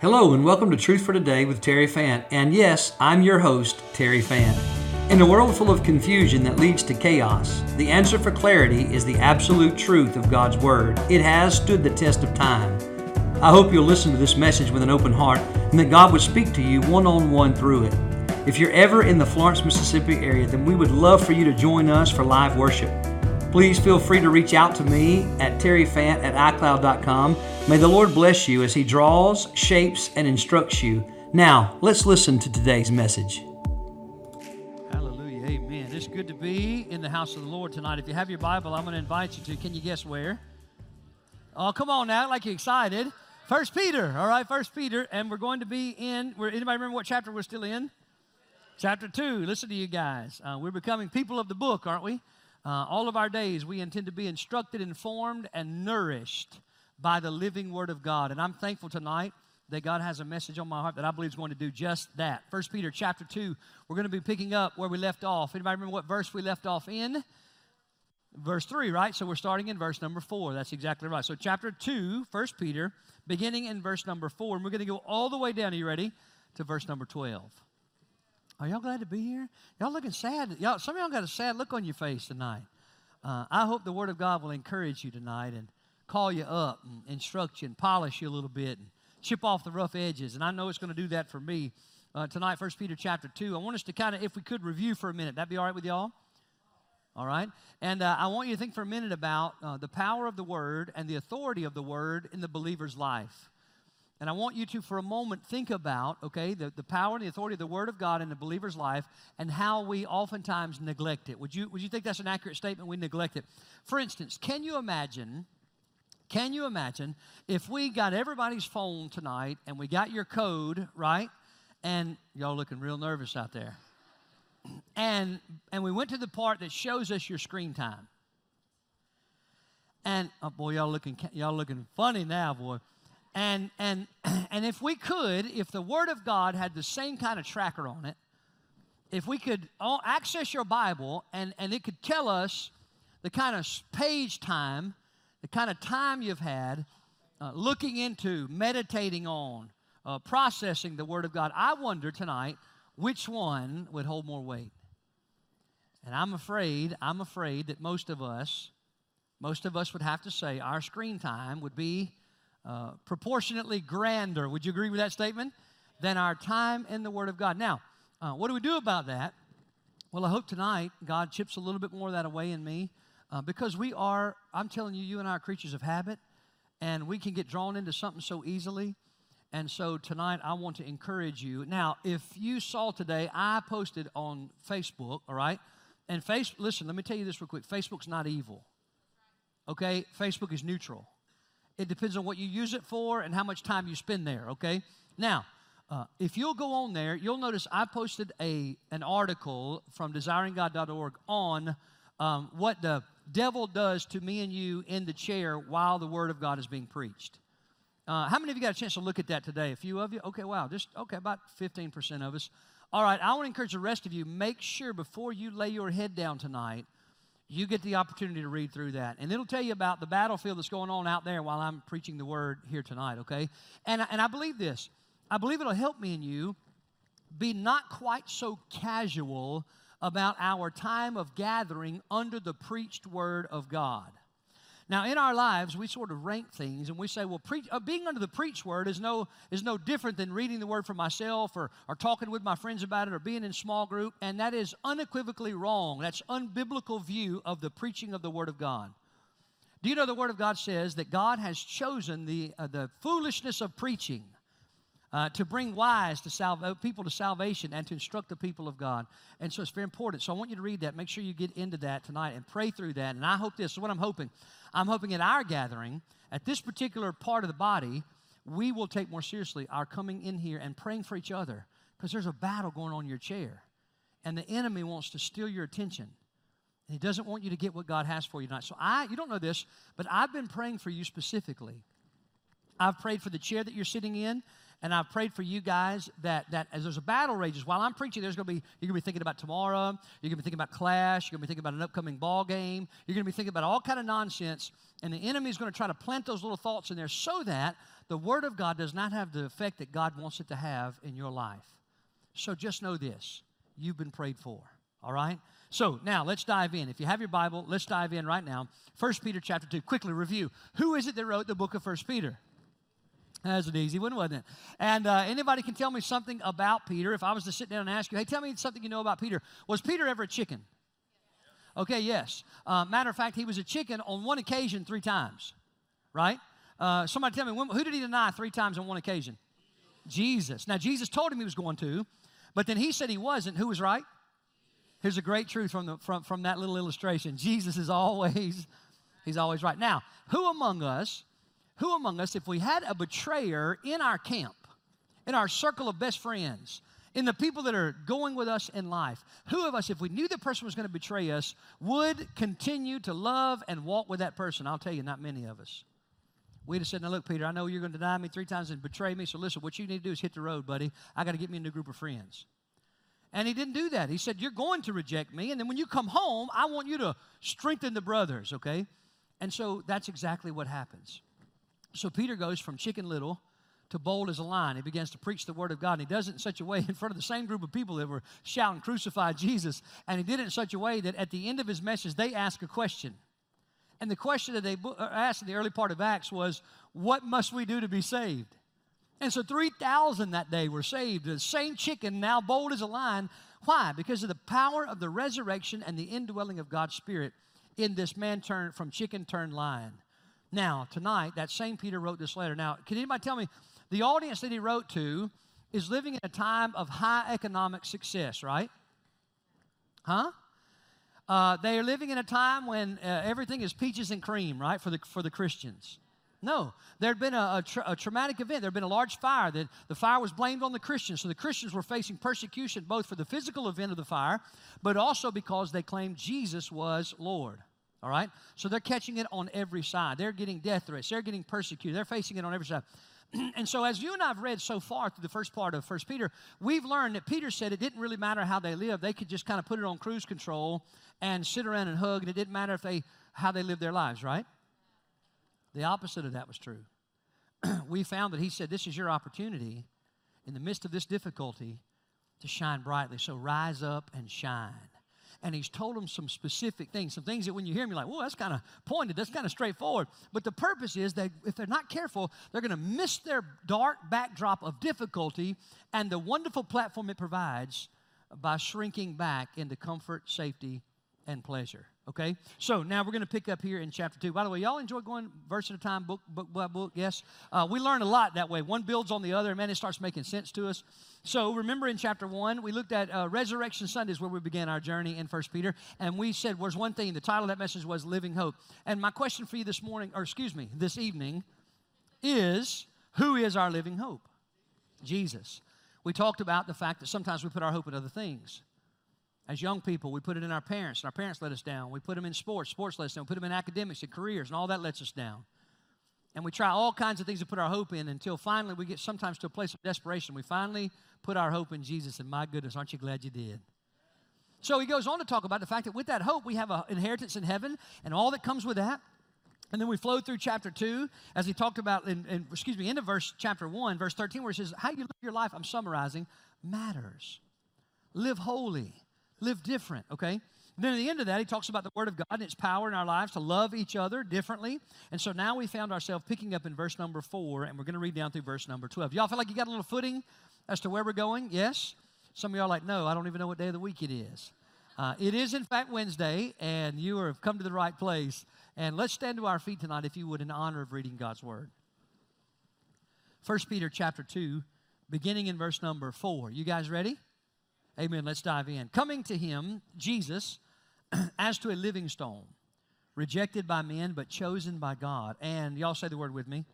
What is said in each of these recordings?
Hello, and welcome to Truth for Today with Terry Fant. And yes, I'm your host, Terry Fant. In a world full of confusion that leads to chaos, the answer for clarity is the absolute truth of God's Word. It has stood the test of time. I hope you'll listen to this message with an open heart and that God would speak to you one on one through it. If you're ever in the Florence, Mississippi area, then we would love for you to join us for live worship. Please feel free to reach out to me at terryfant at iCloud.com. May the Lord bless you as He draws, shapes, and instructs you. Now, let's listen to today's message. Hallelujah. Amen. It's good to be in the house of the Lord tonight. If you have your Bible, I'm going to invite you to. Can you guess where? Oh, come on now, like you're excited. First Peter. All right, First Peter, and we're going to be in. Where anybody remember what chapter we're still in? Chapter two. Listen to you guys. Uh, we're becoming people of the book, aren't we? Uh, all of our days, we intend to be instructed, informed, and nourished by the living Word of God. And I'm thankful tonight that God has a message on my heart that I believe is going to do just that. First Peter chapter 2, we're going to be picking up where we left off. Anybody remember what verse we left off in? Verse 3, right? So we're starting in verse number 4. That's exactly right. So chapter 2, First Peter, beginning in verse number 4. And we're going to go all the way down, are you ready? To verse number 12. Are y'all glad to be here? Y'all looking sad. Y'all, some of y'all got a sad look on your face tonight. Uh, I hope the Word of God will encourage you tonight and call you up and instruct you and polish you a little bit and chip off the rough edges. And I know it's going to do that for me uh, tonight, First Peter chapter 2. I want us to kind of, if we could, review for a minute. That'd be all right with y'all? All right? And uh, I want you to think for a minute about uh, the power of the Word and the authority of the Word in the believer's life. And I want you to, for a moment, think about, okay, the, the power and the authority of the Word of God in the believer's life and how we oftentimes neglect it. Would you, would you think that's an accurate statement? We neglect it. For instance, can you imagine, can you imagine if we got everybody's phone tonight and we got your code, right? And y'all looking real nervous out there. And, and we went to the part that shows us your screen time. And, oh boy, y'all looking, y'all looking funny now, boy. And, and, and if we could, if the Word of God had the same kind of tracker on it, if we could access your Bible and, and it could tell us the kind of page time, the kind of time you've had uh, looking into, meditating on, uh, processing the Word of God, I wonder tonight which one would hold more weight. And I'm afraid, I'm afraid that most of us, most of us would have to say our screen time would be uh, proportionately grander. Would you agree with that statement? Than our time in the Word of God. Now, uh, what do we do about that? Well, I hope tonight God chips a little bit more of that away in me uh, because we are, I'm telling you, you and I are creatures of habit and we can get drawn into something so easily. And so tonight I want to encourage you. Now, if you saw today, I posted on Facebook, all right? And face, listen, let me tell you this real quick. Facebook's not evil. Okay? Facebook is neutral. It depends on what you use it for and how much time you spend there, okay? Now, uh, if you'll go on there, you'll notice I posted a, an article from desiringgod.org on um, what the devil does to me and you in the chair while the Word of God is being preached. Uh, how many of you got a chance to look at that today? A few of you? Okay, wow, just, okay, about 15% of us. All right, I want to encourage the rest of you, make sure before you lay your head down tonight you get the opportunity to read through that. And it'll tell you about the battlefield that's going on out there while I'm preaching the word here tonight, okay? And, and I believe this. I believe it'll help me and you be not quite so casual about our time of gathering under the preached word of God. Now, in our lives, we sort of rank things and we say, well, uh, being under the preached word is no, is no different than reading the word for myself or, or talking with my friends about it or being in small group. And that is unequivocally wrong. That's unbiblical view of the preaching of the word of God. Do you know the word of God says that God has chosen the, uh, the foolishness of preaching uh, to bring wise to salve, uh, people to salvation and to instruct the people of God. And so it's very important. So I want you to read that. Make sure you get into that tonight and pray through that. And I hope this is what I'm hoping. I'm hoping at our gathering, at this particular part of the body, we will take more seriously our coming in here and praying for each other because there's a battle going on in your chair. And the enemy wants to steal your attention. And he doesn't want you to get what God has for you tonight. So I, you don't know this, but I've been praying for you specifically I've prayed for the chair that you're sitting in. And I've prayed for you guys that, that as there's a battle rages, while I'm preaching, there's going to be, you're going to be thinking about tomorrow. You're going to be thinking about clash. You're going to be thinking about an upcoming ball game. You're going to be thinking about all kind of nonsense. And the enemy is going to try to plant those little thoughts in there so that the Word of God does not have the effect that God wants it to have in your life. So just know this you've been prayed for. All right? So now let's dive in. If you have your Bible, let's dive in right now. First Peter chapter 2. Quickly review. Who is it that wrote the book of First Peter? That's an easy one, wasn't it? And uh, anybody can tell me something about Peter. If I was to sit down and ask you, hey, tell me something you know about Peter. Was Peter ever a chicken? Okay, yes. Uh, matter of fact, he was a chicken on one occasion three times, right? Uh, somebody tell me, when, who did he deny three times on one occasion? Jesus. Now, Jesus told him he was going to, but then he said he wasn't. Who was right? Here's a great truth from, the, from, from that little illustration. Jesus is always, he's always right. Now, who among us who among us, if we had a betrayer in our camp, in our circle of best friends, in the people that are going with us in life, who of us, if we knew the person was going to betray us, would continue to love and walk with that person? I'll tell you, not many of us. We'd have said, Now, look, Peter, I know you're going to deny me three times and betray me, so listen, what you need to do is hit the road, buddy. I got to get me a new group of friends. And he didn't do that. He said, You're going to reject me, and then when you come home, I want you to strengthen the brothers, okay? And so that's exactly what happens. So Peter goes from chicken little to bold as a lion. He begins to preach the word of God. And he does it in such a way in front of the same group of people that were shouting, Crucify Jesus. And he did it in such a way that at the end of his message, they ask a question. And the question that they uh, asked in the early part of Acts was, What must we do to be saved? And so 3,000 that day were saved. The same chicken, now bold as a lion. Why? Because of the power of the resurrection and the indwelling of God's Spirit in this man turned from chicken turned lion. Now, tonight, that same Peter wrote this letter. Now, can anybody tell me the audience that he wrote to is living in a time of high economic success, right? Huh? Uh, they are living in a time when uh, everything is peaches and cream, right, for the, for the Christians. No, there had been a, a, tra- a, traumatic event. There had been a large fire. That the fire was blamed on the Christians. So the Christians were facing persecution both for the physical event of the fire, but also because they claimed Jesus was Lord. All right? So they're catching it on every side. They're getting death threats. They're getting persecuted. They're facing it on every side. and so, as you and I have read so far through the first part of First Peter, we've learned that Peter said it didn't really matter how they lived. They could just kind of put it on cruise control and sit around and hug, and it didn't matter if they how they lived their lives, right? The opposite of that was true. we found that he said, This is your opportunity in the midst of this difficulty to shine brightly. So rise up and shine and he's told them some specific things, some things that when you hear them, you're like, well, that's kind of pointed, that's kind of straightforward. But the purpose is that if they're not careful, they're going to miss their dark backdrop of difficulty and the wonderful platform it provides by shrinking back into comfort, safety, and pleasure. Okay? So now we're going to pick up here in chapter 2. By the way, y'all enjoy going verse at a time, book, book by book? Yes? Uh, we learn a lot that way. One builds on the other, and man, it starts making sense to us. So remember in chapter 1, we looked at uh, Resurrection Sundays where we began our journey in First Peter, and we said, there's one thing, the title of that message was Living Hope. And my question for you this morning, or excuse me, this evening, is who is our living hope? Jesus. We talked about the fact that sometimes we put our hope in other things. As young people, we put it in our parents, and our parents let us down. We put them in sports, sports let us down. We put them in academics and careers, and all that lets us down. And we try all kinds of things to put our hope in until finally we get sometimes to a place of desperation. We finally put our hope in Jesus, and my goodness, aren't you glad you did? So he goes on to talk about the fact that with that hope, we have an inheritance in heaven and all that comes with that. And then we flow through chapter 2 as he talked about, in, in, excuse me, into verse chapter 1, verse 13, where he says, How you live your life, I'm summarizing, matters. Live holy live different, okay? And then at the end of that, he talks about the Word of God and its power in our lives to love each other differently. And so now we found ourselves picking up in verse number four, and we're going to read down through verse number 12. Y'all feel like you got a little footing as to where we're going? Yes? Some of y'all are like, no, I don't even know what day of the week it is. Uh, it is, in fact, Wednesday, and you have come to the right place. And let's stand to our feet tonight, if you would, in honor of reading God's Word. 1 Peter chapter 2, beginning in verse number 4. You guys ready? Amen. Let's dive in. Coming to him, Jesus, as to a living stone, rejected by men, but chosen by God. And y'all say the word with me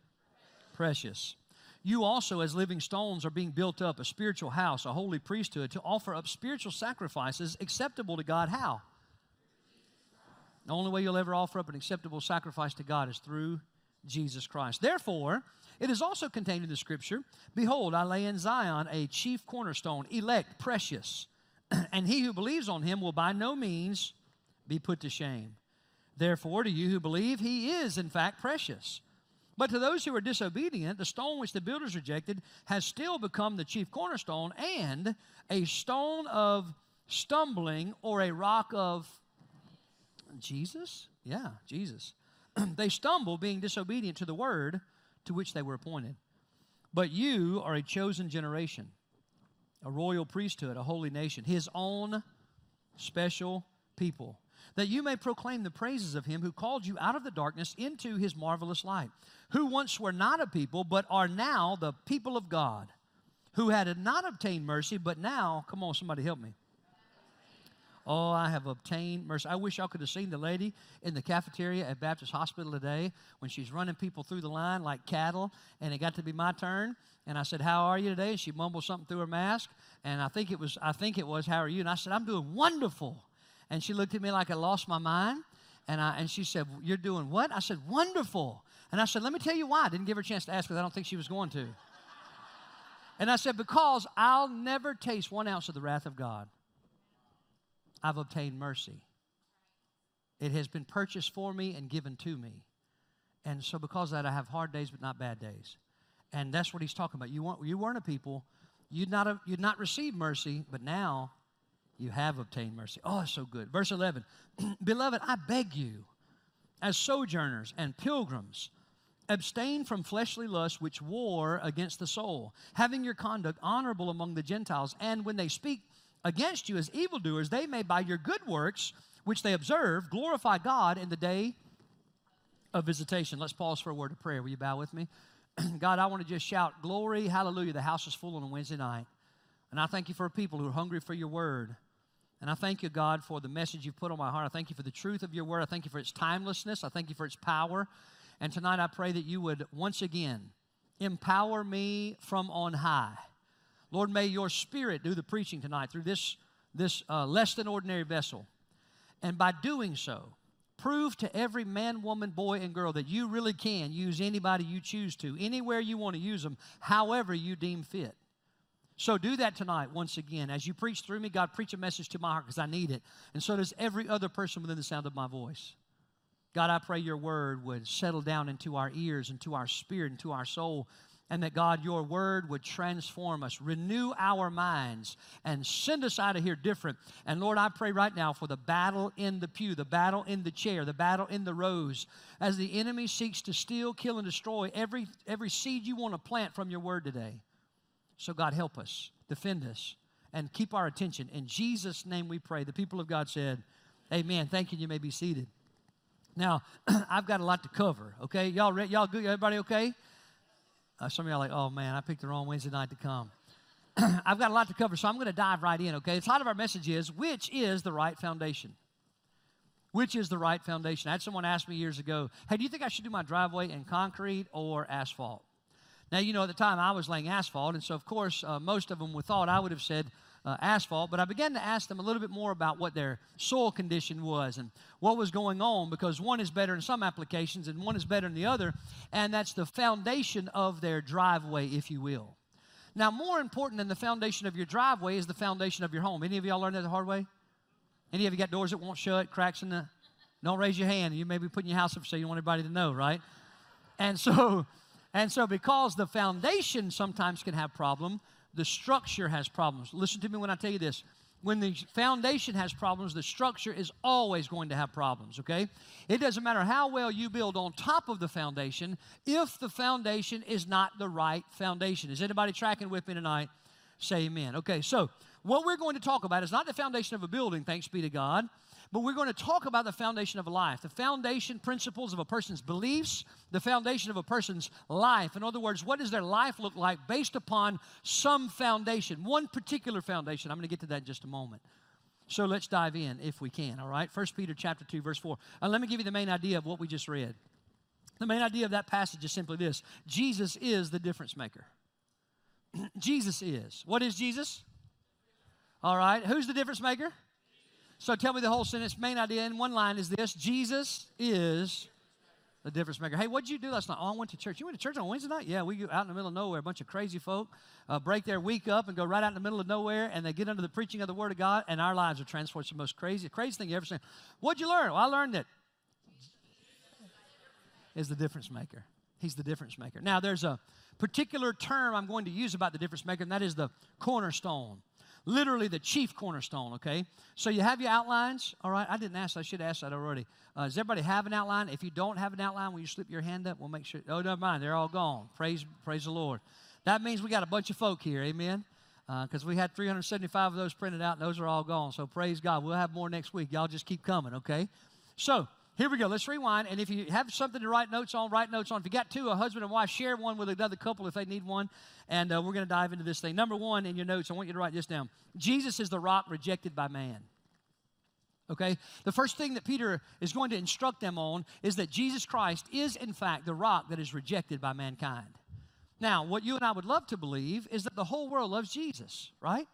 precious. You also, as living stones, are being built up a spiritual house, a holy priesthood, to offer up spiritual sacrifices acceptable to God. How? The only way you'll ever offer up an acceptable sacrifice to God is through Jesus Christ. Therefore, it is also contained in the scripture Behold, I lay in Zion a chief cornerstone, elect, precious, and he who believes on him will by no means be put to shame. Therefore, to you who believe, he is in fact precious. But to those who are disobedient, the stone which the builders rejected has still become the chief cornerstone and a stone of stumbling or a rock of Jesus? Yeah, Jesus. they stumble being disobedient to the word to which they were appointed. But you are a chosen generation, a royal priesthood, a holy nation, his own special people, that you may proclaim the praises of him who called you out of the darkness into his marvelous light, who once were not a people, but are now the people of God, who had not obtained mercy, but now, come on, somebody help me Oh, I have obtained mercy. I wish y'all could have seen the lady in the cafeteria at Baptist Hospital today when she's running people through the line like cattle, and it got to be my turn. And I said, "How are you today?" And she mumbled something through her mask, and I think it was, I think it was, "How are you?" And I said, "I'm doing wonderful." And she looked at me like I lost my mind, and I, and she said, "You're doing what?" I said, "Wonderful." And I said, "Let me tell you why." I didn't give her a chance to ask because I don't think she was going to. And I said, "Because I'll never taste one ounce of the wrath of God." I've obtained mercy. It has been purchased for me and given to me. And so, because of that, I have hard days, but not bad days. And that's what he's talking about. You, weren't, you weren't a people, you'd not, have, you'd not receive mercy, but now you have obtained mercy. Oh, it's so good. Verse 11 Beloved, I beg you, as sojourners and pilgrims, abstain from fleshly lusts which war against the soul, having your conduct honorable among the Gentiles, and when they speak against you as evildoers, they may by your good works, which they observe, glorify God in the day of visitation. Let's pause for a word of prayer. Will you bow with me? God, I want to just shout, Glory, hallelujah. The house is full on a Wednesday night. And I thank you for people who are hungry for your word. And I thank you, God, for the message you've put on my heart. I thank you for the truth of your word. I thank you for its timelessness. I thank you for its power. And tonight I pray that you would once again empower me from on high Lord, may your spirit do the preaching tonight through this, this uh, less than ordinary vessel. And by doing so, prove to every man, woman, boy, and girl that you really can use anybody you choose to, anywhere you want to use them, however you deem fit. So do that tonight once again. As you preach through me, God, preach a message to my heart because I need it. And so does every other person within the sound of my voice. God, I pray your word would settle down into our ears, into our spirit, into our soul, and that God, your word would transform us, renew our minds, and send us out of here different. And Lord, I pray right now for the battle in the pew, the battle in the chair, the battle in the rows, as the enemy seeks to steal, kill, and destroy every, every seed you want to plant from your word today. So, God, help us, defend us, and keep our attention. In Jesus' name we pray. The people of God said, Amen. Thank you. You may be seated. Now, I've got a lot to cover, okay? Y'all, y'all good? Everybody okay? Uh, some of y'all are like, oh man, I picked the wrong Wednesday night to come. I've got a lot to cover, so I'm going to dive right in, okay? The title of our message is Which is the Right Foundation? Which is the right foundation? I had someone ask me years ago, hey, do you think I should do my driveway in concrete or asphalt? Now, you know, at the time I was laying asphalt, and so of course, uh, most of them would thought I would have said, uh, asphalt, but I began to ask them a little bit more about what their soil condition was and what was going on because one is better in some applications and one is better in the other, and that's the foundation of their driveway, if you will. Now, more important than the foundation of your driveway is the foundation of your home. Any of y'all learned that the hard way? Any of you got doors that won't shut, cracks in the. Don't raise your hand. You may be putting your house up so you don't want everybody to know, right? And so, and so because the foundation sometimes can have problem, the structure has problems. Listen to me when I tell you this. When the foundation has problems, the structure is always going to have problems, okay? It doesn't matter how well you build on top of the foundation if the foundation is not the right foundation. Is anybody tracking with me tonight? Say amen. Okay, so what we're going to talk about is not the foundation of a building, thanks be to God. But we're going to talk about the foundation of life, the foundation principles of a person's beliefs, the foundation of a person's life. In other words, what does their life look like based upon some foundation, one particular foundation? I'm going to get to that in just a moment. So let's dive in if we can, all right? 1 Peter chapter 2 verse 4. Uh, let me give you the main idea of what we just read. The main idea of that passage is simply this. Jesus is the difference maker. Jesus is. What is Jesus? All right. Who's the difference maker? So tell me the whole sentence. Main idea in one line is this Jesus is The difference maker. Hey, what'd you do last night? Oh, I went to church. You went to church on Wednesday night? Yeah, we go out in the middle of nowhere. A bunch of crazy folk uh, break their week up and go right out in the middle of nowhere, and they get under the preaching of the Word of God, and our lives are transformed. It's the most crazy, crazy thing you ever seen. What'd you learn? Well, I learned that is the difference maker. He's the difference maker. Now, there's a particular term I'm going to use about the difference maker, and that is the cornerstone literally the chief cornerstone, okay? So you have your outlines, all right? I didn't ask, I should ask that already. Uh, does everybody have an outline? If you don't have an outline, will you slip your hand up? We'll make sure. Oh, never mind, they're all gone. Praise, praise the Lord. That means we got a bunch of folk here, amen? Because uh, we had 375 of those printed out, and those are all gone. So praise God. We'll have more next week. Y'all just keep coming, okay? So here we go. Let's rewind. And if you have something to write notes on, write notes on. If you got two, a husband and wife, share one with another couple if they need one. And uh, we're going to dive into this thing. Number one in your notes, I want you to write this down Jesus is the rock rejected by man. Okay? The first thing that Peter is going to instruct them on is that Jesus Christ is, in fact, the rock that is rejected by mankind. Now, what you and I would love to believe is that the whole world loves Jesus, right?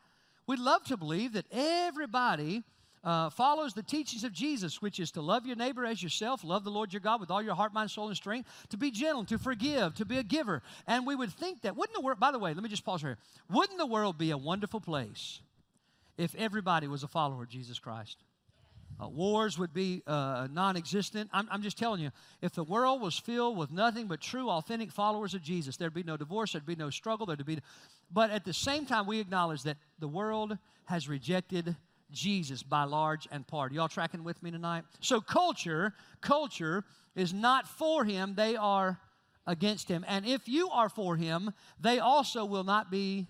We'd love to believe that everybody uh, follows the teachings of Jesus, which is to love your neighbor as yourself, love the Lord your God with all your heart, mind, soul, and strength, to be gentle, to forgive, to be a giver. And we would think that, wouldn't the world, by the way, let me just pause here. Wouldn't the world be a wonderful place if everybody was a follower of Jesus Christ? Uh, wars would be uh, non existent. I'm, I'm, just telling you, if the world was filled with nothing but true, authentic followers of Jesus, there'd be no divorce, there'd be no struggle, there'd be. But at the same time, we acknowledge that the world has rejected Jesus by large and part. Y'all tracking with me tonight? So culture, culture is not for him, they are against him. And if you are for him, they also will not be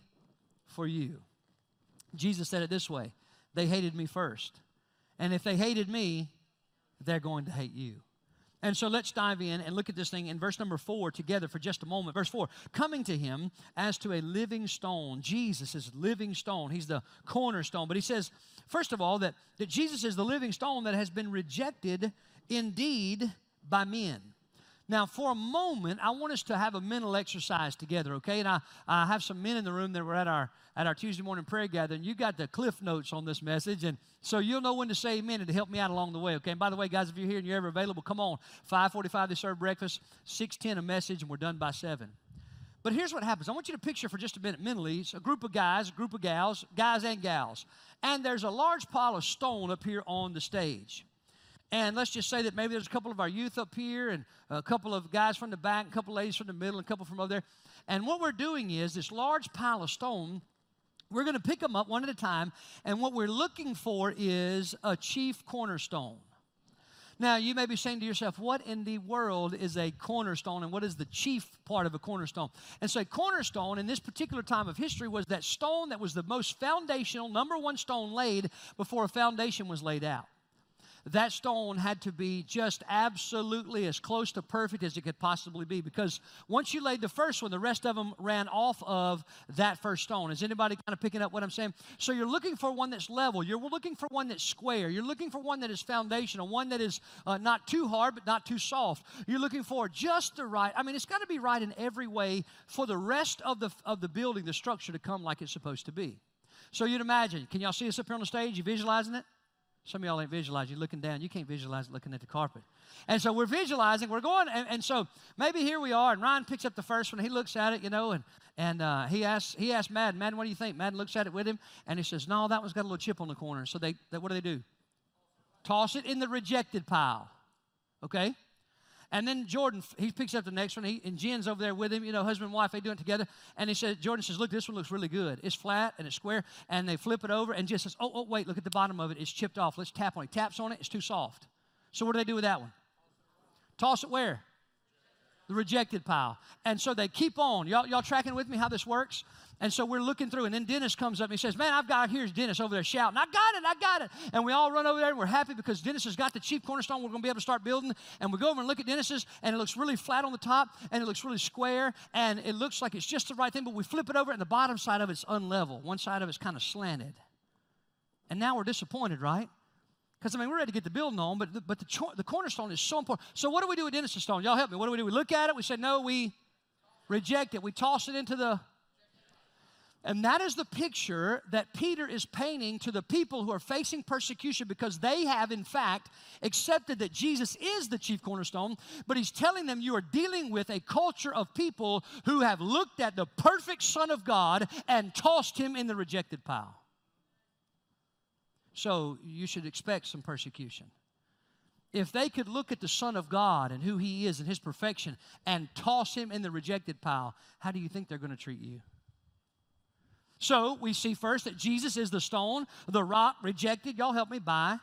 for you. Jesus said it this way they hated me first. And if they hated me, they're going to hate you. And so let's dive in and look at this thing in verse number four together for just a moment. Verse four coming to him as to a living stone. Jesus is living stone. He's the cornerstone. But he says, first of all, that, that Jesus is the living stone that has been rejected indeed by men. Now, for a moment, I want us to have a mental exercise together, okay? And I, I have some men in the room that were at our at our Tuesday morning prayer gathering. You got the cliff notes on this message, and so you'll know when to say amen and to help me out along the way, okay? And by the way, guys, if you're here and you're ever available, come on. 545 they serve breakfast, 610 a message, and we're done by 7. But here's what happens. I want you to picture for just a minute mentally it's a group of guys, a group of gals, guys and gals. And there's a large pile of stone up here on the stage. And let's just say that maybe there's a couple of our youth up here, and a couple of guys from the back, a couple of ladies from the middle, and a couple from over there. And what we're doing is this large pile of stone, we're going to pick them up one at a time. And what we're looking for is a chief cornerstone. Now, you may be saying to yourself, what in the world is a cornerstone and what is the chief part of a cornerstone? And so, a cornerstone in this particular time of history was that stone that was the most foundational, number one stone laid before a foundation was laid out that stone had to be just absolutely as close to perfect as it could possibly be because once you laid the first one, the rest of them ran off of that first stone. Is anybody kind of picking up what I'm saying? So you're looking for one that's level, you're looking for one that's square, you're looking for one that is foundational, one that is uh, not too hard but not too soft. You're looking for just the right, I mean, it's got to be right in every way for the rest of the, of the building, the structure to come like it's supposed to be. So you'd imagine, can y'all see us up here on the stage? You visualizing it? Some of y'all ain't visualizing. You're looking down. You can't visualize looking at the carpet. And so we're visualizing. We're going, and, and, so maybe here we are. And Ryan picks up the first one. He looks at it, you know, and and uh, he asks he asks Madden, Madden, what do you think? Madden looks at it with him, and he says, No, that one's got a little chip on the corner. So they, they what do they do? Toss it in the rejected pile. Okay. And then Jordan, he picks up the next one, he, and Jen's over there with him, you know, husband and wife, they do it together. And he says, Jordan says, look, this one looks really good. It's flat and it's square. And they flip it over and Jen says, oh, oh, wait, look at the bottom of it. It's chipped off. Let's tap on it. Taps on it, it's too soft. So what do they do with that one? Toss it where? The rejected pile. And so they keep on. Y'all, y'all tracking with me how this works? And so we're looking through, and then Dennis comes up and he says, Man, I've got, here's Dennis over there shouting, I got it, I got it. And we all run over there and we're happy because Dennis has got the chief cornerstone we're to be able to start building. And we go over and look at Dennis's, and it looks really flat on the top, and it looks really square, and it looks like it's just the right thing, but we flip it over, and the bottom side of it's unlevel. One side of it's kind of slanted. And now we're disappointed, right? Because, I mean, we're ready to get the building on, but, the, but the, the cornerstone is so important. So, what do we do with Dennis's stone? Y'all help me. What do we do? We look at it, we say, no, we reject it. We toss it into the And that is the picture that Peter is painting to the people who are facing persecution because they have, in fact, accepted that Jesus is the chief cornerstone. But he's telling them you are dealing with a culture of people who have looked at the perfect Son of God and tossed him in the rejected pile. So you should expect some persecution. If they could look at the Son of God and who he is and his perfection and toss him in the rejected pile, how do you think they're going to treat you? So we see first that Jesus is the stone, the rock rejected. Y'all help me by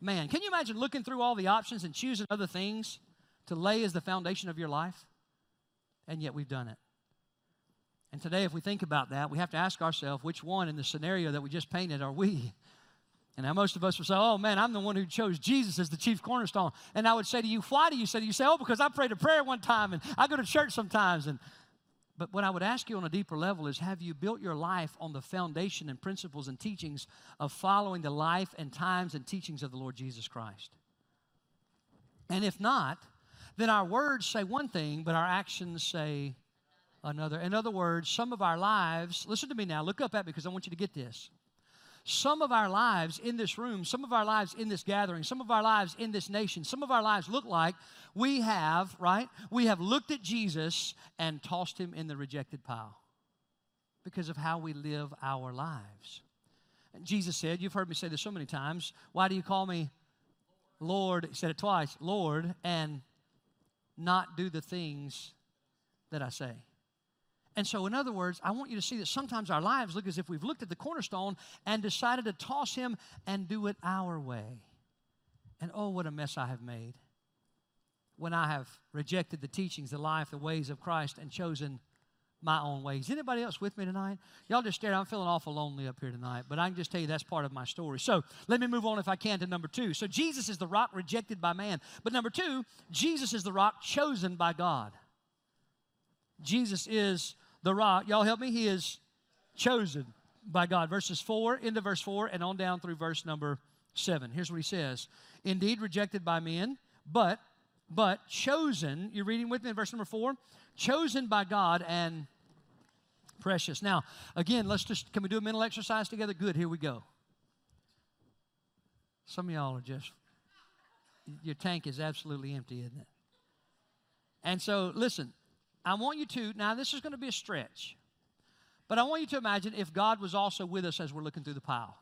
man. Can you imagine looking through all the options and choosing other things to lay as the foundation of your life? And yet we've done it. And today, if we think about that, we have to ask ourselves which one in the scenario that we just painted are we? And now most of us would say, oh man, I'm the one who chose Jesus as the chief cornerstone. And I would say to you, why do you say? You say, oh, because I prayed a prayer one time and I go to church sometimes. And but what I would ask you on a deeper level is have you built your life on the foundation and principles and teachings of following the life and times and teachings of the Lord Jesus Christ? And if not, then our words say one thing, but our actions say another. In other words, some of our lives, listen to me now, look up at me because I want you to get this some of our lives in this room, some of our lives in this gathering, some of our lives in this nation, some of our lives look like we have, right? We have looked at Jesus and tossed him in the rejected pile because of how we live our lives. And Jesus said, You've heard me say this so many times, why do you call me Lord? He said it twice, Lord, and not do the things that I say. And so, in other words, I want you to see that sometimes our lives look as if we've looked at the cornerstone and decided to toss him and do it our way. And oh, what a mess I have made when I have rejected the teachings, the life, the ways of Christ and chosen my own ways. Anybody else with me tonight? Y'all just stare. I'm feeling awful lonely up here tonight, but I can just tell you that's part of my story. So let me move on if I can to number two. So Jesus is the rock rejected by man. But number two, Jesus is the rock chosen by God. Jesus is the rock. Y'all help me? He is chosen by God. Verses 4 into verse 4 and on down through verse number 7. Here's what he says Indeed, rejected by men, but, but chosen. You're reading with me in verse number 4? Chosen by God and precious. Now, again, let's just, can we do a mental exercise together? Good, here we go. Some of y'all are just, your tank is absolutely empty, isn't it? And so, listen, I want you to, now this is going to be a stretch, but I want you to imagine if God was also with us as we're looking through the pile.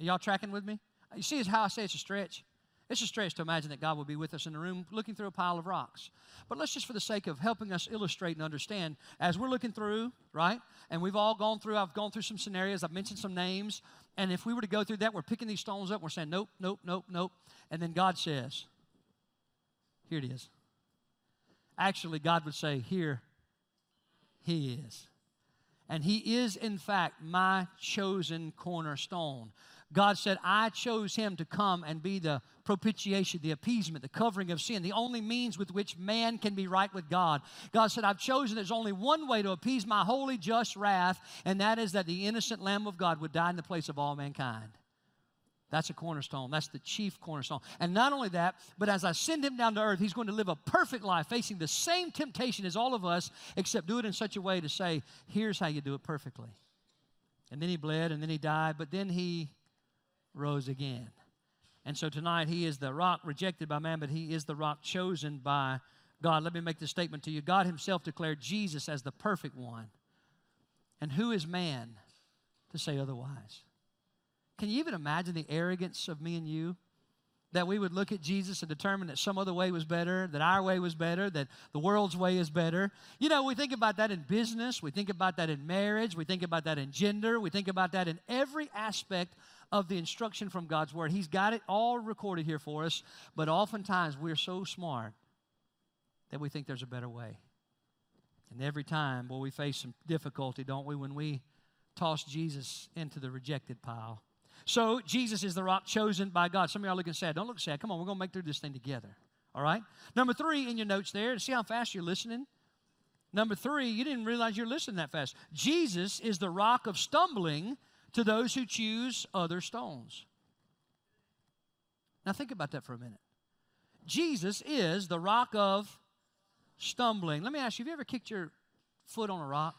Are y'all tracking with me? You see how I say it's a stretch? It's a stretch to imagine that God would be with us in the room looking through a pile of rocks. But let's just, for the sake of helping us illustrate and understand, as we're looking through, right? And we've all gone through, I've gone through some scenarios, I've mentioned some names. And if we were to go through that, we're picking these stones up, we're saying, nope, nope, nope, nope. And then God says, here it is. Actually, God would say, Here he is. And he is, in fact, my chosen cornerstone. God said, I chose him to come and be the propitiation, the appeasement, the covering of sin, the only means with which man can be right with God. God said, I've chosen there's only one way to appease my holy, just wrath, and that is that the innocent Lamb of God would die in the place of all mankind. That's a cornerstone. That's the chief cornerstone. And not only that, but as I send him down to earth, he's going to live a perfect life, facing the same temptation as all of us, except do it in such a way to say, here's how you do it perfectly. And then he bled, and then he died, but then he rose again. And so tonight, he is the rock rejected by man, but he is the rock chosen by God. Let me make this statement to you God himself declared Jesus as the perfect one. And who is man to say otherwise? Can you even imagine the arrogance of me and you? That we would look at Jesus and determine that some other way was better, that our way was better, that the world's way is better. You know, we think about that in business, we think about that in marriage, we think about that in gender, we think about that in every aspect of the instruction from God's Word. He's got it all recorded here for us, but oftentimes we're so smart that we think there's a better way. And every time, well, we face some difficulty, don't we, when we toss Jesus into the rejected pile. So Jesus is the rock chosen by God. Some of y'all looking sad. Don't look sad. Come on, we're going to make through this thing together. All right? Number three in your notes there, see how fast you're listening? Number three, you didn't realize you're listening that fast. Jesus is the rock of stumbling to those who choose other stones. Now think about that for a minute. Jesus is the rock of stumbling. Let me ask you, have you ever kicked your foot on a rock?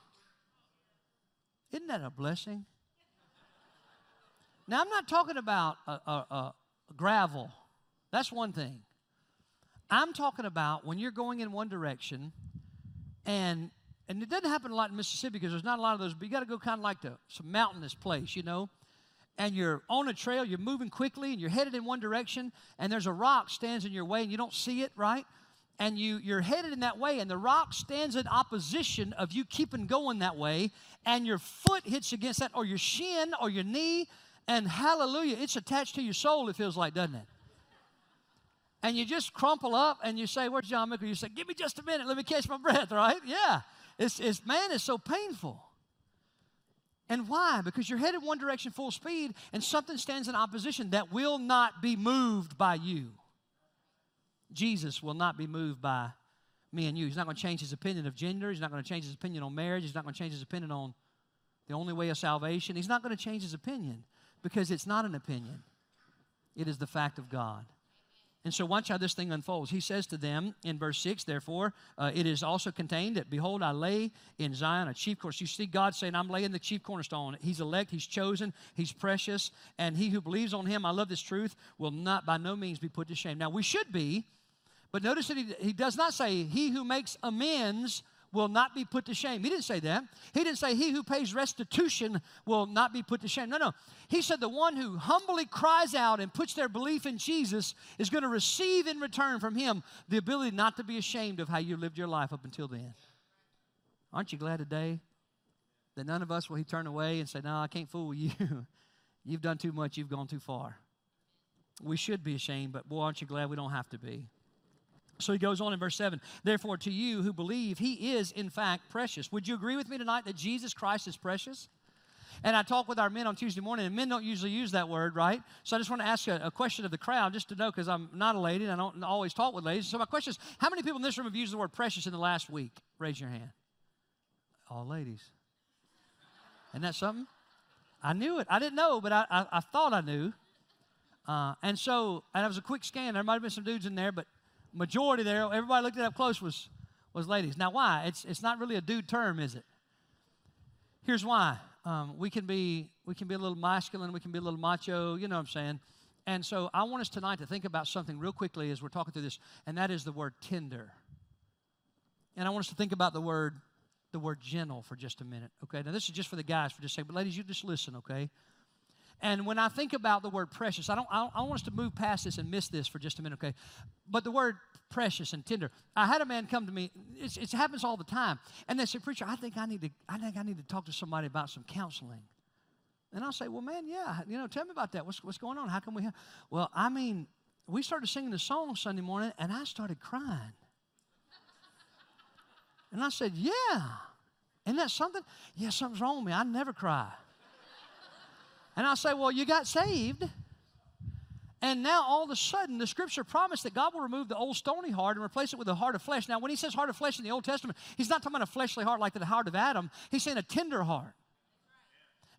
Isn't that a blessing? Now, I'm not talking about a, gravel. That's one thing. I'm talking about when you're going in one direction, and and it doesn't happen a lot in Mississippi because there's not a lot of those. But you got to go kind of like to some mountainous place, you know. And you're on a trail, you're moving quickly, and you're headed in one direction, and there's a rock stands in your way, and you don't see it, right? and you, you're headed in that way, and the rock stands in opposition of you keeping going that way, and your foot hits against that, or your shin, or your knee, and hallelujah, it's attached to your soul, it feels like, doesn't it? And you just crumple up and you say, Where's John Mickle? You say, Give me just a minute, let me catch my breath, right? Yeah. It's, it's man, it's so painful. And why? Because you're headed one direction full speed, and something stands in opposition that will not be moved by you. Jesus will not be moved by me and you. He's not going to change his opinion of gender. He's not going to change his opinion on marriage. He's not going to change his opinion on the only way of salvation. He's not going to change his opinion because it's not an opinion, it is the fact of God. And so, watch how this thing unfolds. He says to them in verse 6, therefore, uh, it is also contained that, behold, I lay in Zion a chief cornerstone. You see God saying, I'm laying the chief cornerstone. He's elect, He's chosen, He's precious, and he who believes on Him, I love this truth, will not by no means be put to shame. Now, we should be but notice that he, he does not say, He who makes amends will not be put to shame. He didn't say that. He didn't say, He who pays restitution will not be put to shame. No, no. He said, The one who humbly cries out and puts their belief in Jesus is going to receive in return from Him the ability not to be ashamed of how you lived your life up until then. Aren't you glad today that none of us will He turn away and say, No, I can't fool you. you've done too much, you've gone too far. We should be ashamed, but boy, aren't you glad we don't have to be. So he goes on in verse 7 Therefore, to you who believe, he is in fact precious. Would you agree with me tonight that Jesus Christ is precious? And I talk with our men on Tuesday morning, and men don't usually use that word, right? So I just want to ask a, a question of the crowd just to know because I'm not a lady and I don't always talk with ladies. So my question is how many people in this room have used the word precious in the last week? Raise your hand. All ladies. Isn't that something? I knew it. I didn't know, but I, I, I thought I knew. Uh, and so, and it was a quick scan. There might have been some dudes in there, but majority there, everybody looked it up close was, was ladies. Now, why? It's, it's not really a dude term, is it? Here's why. Um, we can be we can be a little masculine, we can be a little macho, you know what I'm saying? And so I want us tonight to think about something real quickly as we're talking through this, and that is the word tender. And I want us to think about the word the word gentle for just a minute. Okay, now this is just for the guys for just say, but ladies, you just listen, okay? And when I think about the word precious, I don't, I don't, I want us to move past this and miss this for just a minute, okay? But the word precious and tender. I had a man come to me. it happens all the time, and they said, "Preacher, I think I need to. I think I need to talk to somebody about some counseling." And I'll say, "Well, man, yeah, you know, tell me about that. What's what's going on? How can we?" Have? Well, I mean, we started singing the song Sunday morning, and I started crying. And I said, "Yeah, isn't that something? Yeah, something's wrong with me. I never cry." And I say, Well, you got saved. And now all of a sudden, the scripture promised that God will remove the old stony heart and replace it with a heart of flesh. Now, when he says heart of flesh in the Old Testament, he's not talking about a fleshly heart like the heart of Adam. He's saying a tender heart.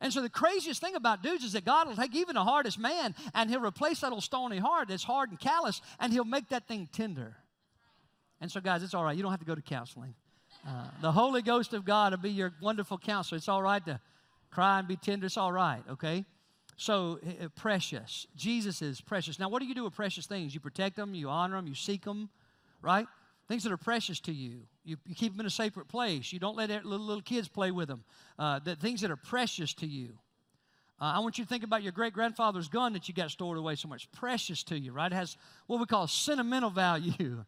And so the craziest thing about dudes is that God will take even the hardest man and he'll replace that old stony heart that's hard and callous and he'll make that thing tender. And so, guys, it's all right. You don't have to go to counseling. Uh, the Holy Ghost of God will be your wonderful counselor. It's all right to Cry and be tender, it's all right, okay? So, uh, precious. Jesus is precious. Now, what do you do with precious things? You protect them, you honor them, you seek them, right? Things that are precious to you. You, you keep them in a sacred place. You don't let little, little kids play with them. Uh, the things that are precious to you. Uh, I want you to think about your great grandfather's gun that you got stored away so much. Precious to you, right? It has what we call sentimental value.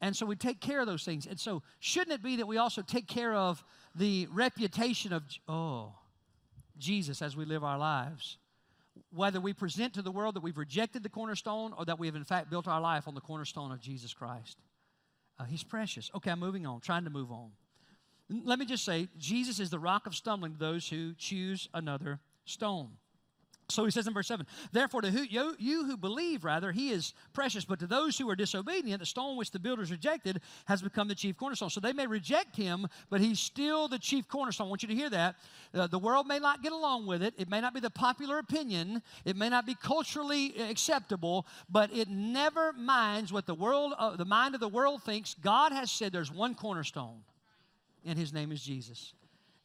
And so we take care of those things. And so, shouldn't it be that we also take care of the reputation of, oh, Jesus as we live our lives. Whether we present to the world that we've rejected the cornerstone or that we have, in fact, built our life on the cornerstone of Jesus Christ. Uh, he's precious. Okay, I'm moving on, trying to move on. Let me just say Jesus is the rock of stumbling to those who choose another stone. So he says in verse 7, Therefore, to who, you, you, who believe, rather, he is precious, but to those who are disobedient, the stone which the builders rejected has become the chief cornerstone. So they may reject him, but he's still the chief cornerstone. I want you to hear that. Uh, the world may not get along with it, it may not be the popular opinion, it may not be culturally acceptable, but it never minds what the world, uh, the mind of the world thinks. God has said there's one cornerstone, and his name is Jesus.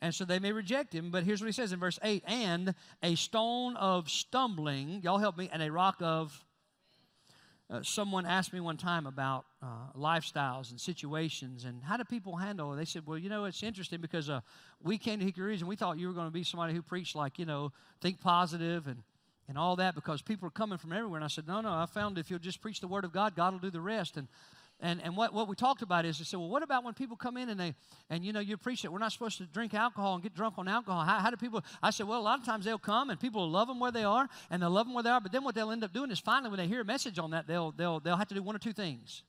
And so they may reject him, but here's what he says in verse 8 and a stone of stumbling, y'all help me, and a rock of. Uh, someone asked me one time about uh, lifestyles and situations and how do people handle it. They said, Well, you know, it's interesting because uh, we came to Hickory and we thought you were going to be somebody who preached like, you know, think positive and, and all that because people are coming from everywhere. And I said, No, no, I found if you'll just preach the Word of God, God will do the rest. And and, and what, what we talked about is, they said, well, what about when people come in and they, and you know, you it, we're not supposed to drink alcohol and get drunk on alcohol. How, how do people, I said, well, a lot of times they'll come and people will love them where they are and they'll love them where they are. But then what they'll end up doing is finally when they hear a message on that, they'll, they'll, they'll have to do one or two things.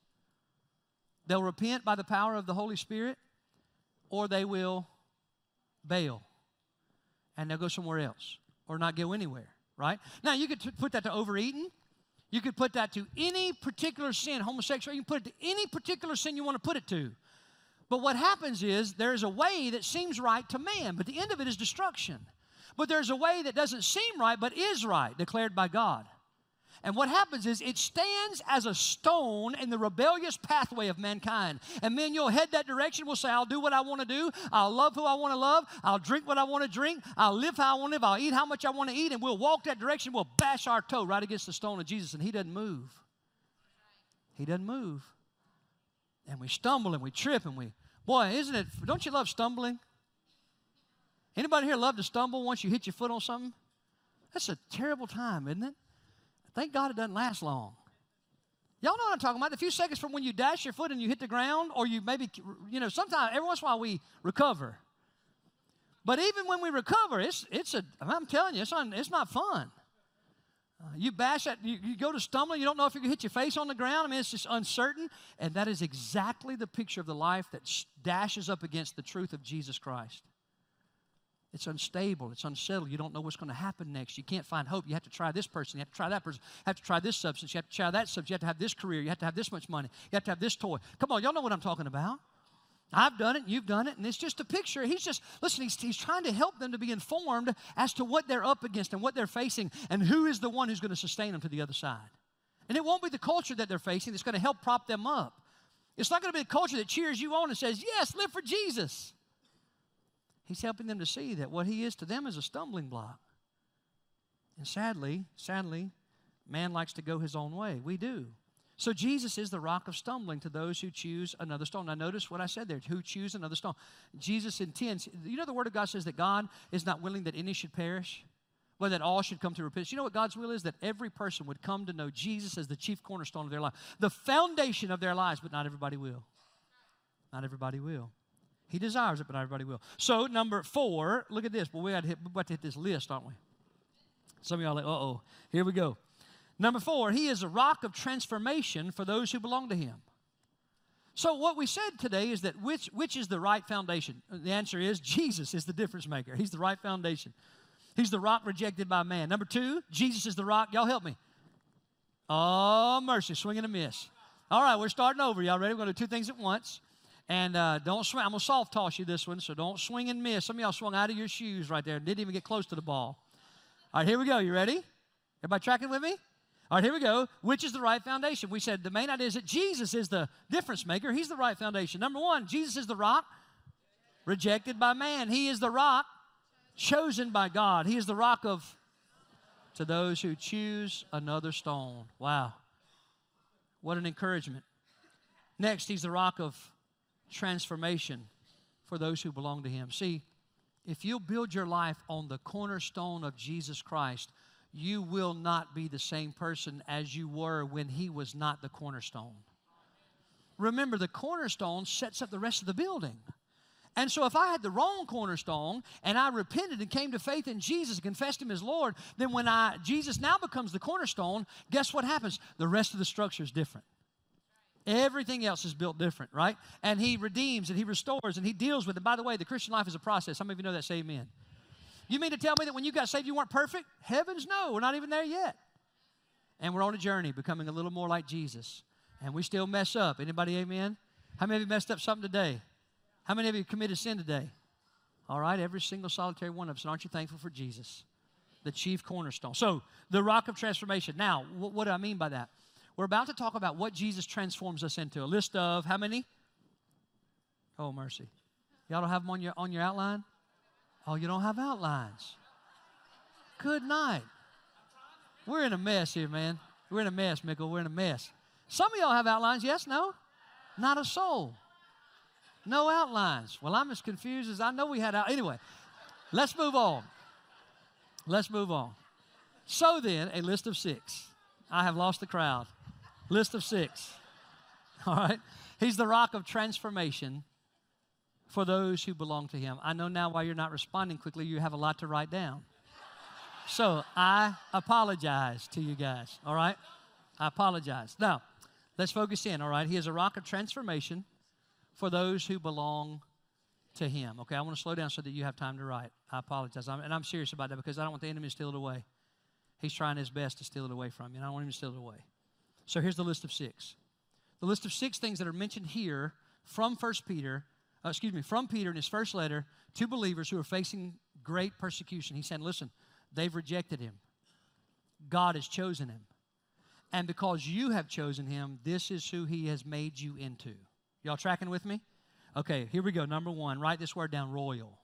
They'll repent by the power of the Holy Spirit or they will bail and they'll go somewhere else or not go anywhere, right? Now, you could t- put that to overeating. You could put that to any particular sin, homosexual, you can put it to any particular sin you want to put it to. But what happens is there's a way that seems right to man, but the end of it is destruction. But there's a way that doesn't seem right, but is right, declared by God. And what happens is it stands as a stone in the rebellious pathway of mankind. And men, you'll head that direction. We'll say, I'll do what I want to do. I'll love who I want to love. I'll drink what I want to drink. I'll live how I want to live. I'll eat how much I want to eat. And we'll walk that direction. We'll bash our toe right against the stone of Jesus, and He doesn't move. He doesn't move. And we stumble and we trip and we, boy, isn't it, don't you love stumbling? Anybody here love to stumble once you hit your foot on something? That's a terrible time, isn't it? Thank God it doesn't last long. Y'all know what I'm talking about. The few seconds from when you dash your foot and you hit the ground, or you maybe, you know, sometimes, every once in a while we recover. But even when we recover, it's, it's a, I'm telling you, it's, un, it's not fun. Uh, you bash that, you, you go to stumbling, you don't know if going to hit your face on the ground. I mean, it's just uncertain. And that is exactly the picture of the life that dashes up against the truth of Jesus Christ. It's unstable. It's unsettled. You don't know what's going to happen next. You can't find hope. You have to try this person. You have to try that person. You have to try this substance. You have to try that substance. You have to have this career. You have to have this much money. You have to have this toy. Come on, y'all know what I'm talking about. I've done it, you've done it, and it's just a picture. He's just, listen, he's, he's trying to help them to be informed as to what they're up against and what they're facing and who is the one who's going to sustain them to the other side. And it won't be the culture that they're facing that's going to help prop them up. It's not going to be the culture that cheers you on and says, Yes, live for Jesus. He's helping them to see that what he is to them is a stumbling block. And sadly, sadly, man likes to go his own way. We do. So Jesus is the rock of stumbling to those who choose another stone. Now notice what I said there, who choose another stone. Jesus intends, you know the word of God says that God is not willing that any should perish, but that all should come to repentance. You know what God's will is? That every person would come to know Jesus as the chief cornerstone of their life, the foundation of their lives, but not everybody will. Not everybody will. He desires it, but not everybody will. So, number four, look at this. Well, we got to hit, about to hit this list, aren't we? Some of y'all like, uh oh, here we go. Number four, he is a rock of transformation for those who belong to him. So, what we said today is that which, which is the right foundation? The answer is Jesus is the difference maker. He's the right foundation. He's the rock rejected by man. Number two, Jesus is the rock. Y'all help me. Oh, mercy, swing and a miss. All right, we're starting over. Y'all ready? We're going to do two things at once. And uh, don't swing. I'm going to soft toss you this one, so don't swing and miss. Some of y'all swung out of your shoes right there didn't even get close to the ball. All right, here we go. You ready? Everybody tracking with me? All right, here we go. Which is the right foundation? We said the main idea is that Jesus is the difference maker. He's the right foundation. Number one, Jesus is the rock rejected by man. He is the rock chosen by God. He is the rock of to those who choose another stone. Wow. What an encouragement. Next, he's the rock of transformation for those who belong to Him. See, if you build your life on the cornerstone of Jesus Christ, you will not be the same person as you were when He was not the cornerstone. Remember, the cornerstone sets up the rest of the building. And so, if I had the wrong cornerstone and I repented and came to faith in Jesus and confessed Him as Lord, then when I Jesus now becomes the cornerstone, guess what happens? The rest of the structure is different. Everything else is built different, right? And he redeems and he restores and he deals with it. By the way, the Christian life is a process. Some of you know that? Say amen. You mean to tell me that when you got saved you weren't perfect? Heavens no, we're not even there yet. And we're on a journey becoming a little more like Jesus. And we still mess up. Anybody amen? How many of you messed up something today? How many of you committed sin today? All right, every single solitary one of us. And aren't you thankful for Jesus? The chief cornerstone. So, the rock of transformation. Now, what, what do I mean by that? We're about to talk about what Jesus transforms us into. A list of how many? Oh, mercy. Y'all don't have them on your, on your outline? Oh, you don't have outlines. Good night. We're in a mess here, man. We're in a mess, Mickle. We're in a mess. Some of y'all have outlines, yes, no? Not a soul. No outlines. Well, I'm as confused as I know we had out. Anyway, let's move on. Let's move on. So then, a list of six. I have lost the crowd. List of six. All right. He's the rock of transformation for those who belong to him. I know now why you're not responding quickly. You have a lot to write down. So I apologize to you guys. All right. I apologize. Now, let's focus in. All right. He is a rock of transformation for those who belong to him. Okay, I want to slow down so that you have time to write. I apologize. I'm, and I'm serious about that because I don't want the enemy to steal it away. He's trying his best to steal it away from you, and I don't want him to steal it away. So here's the list of six. The list of six things that are mentioned here from First Peter, uh, excuse me, from Peter in his first letter to believers who are facing great persecution. He said, listen, they've rejected him. God has chosen him. And because you have chosen him, this is who he has made you into. Y'all tracking with me? Okay, here we go. Number one, write this word down royal.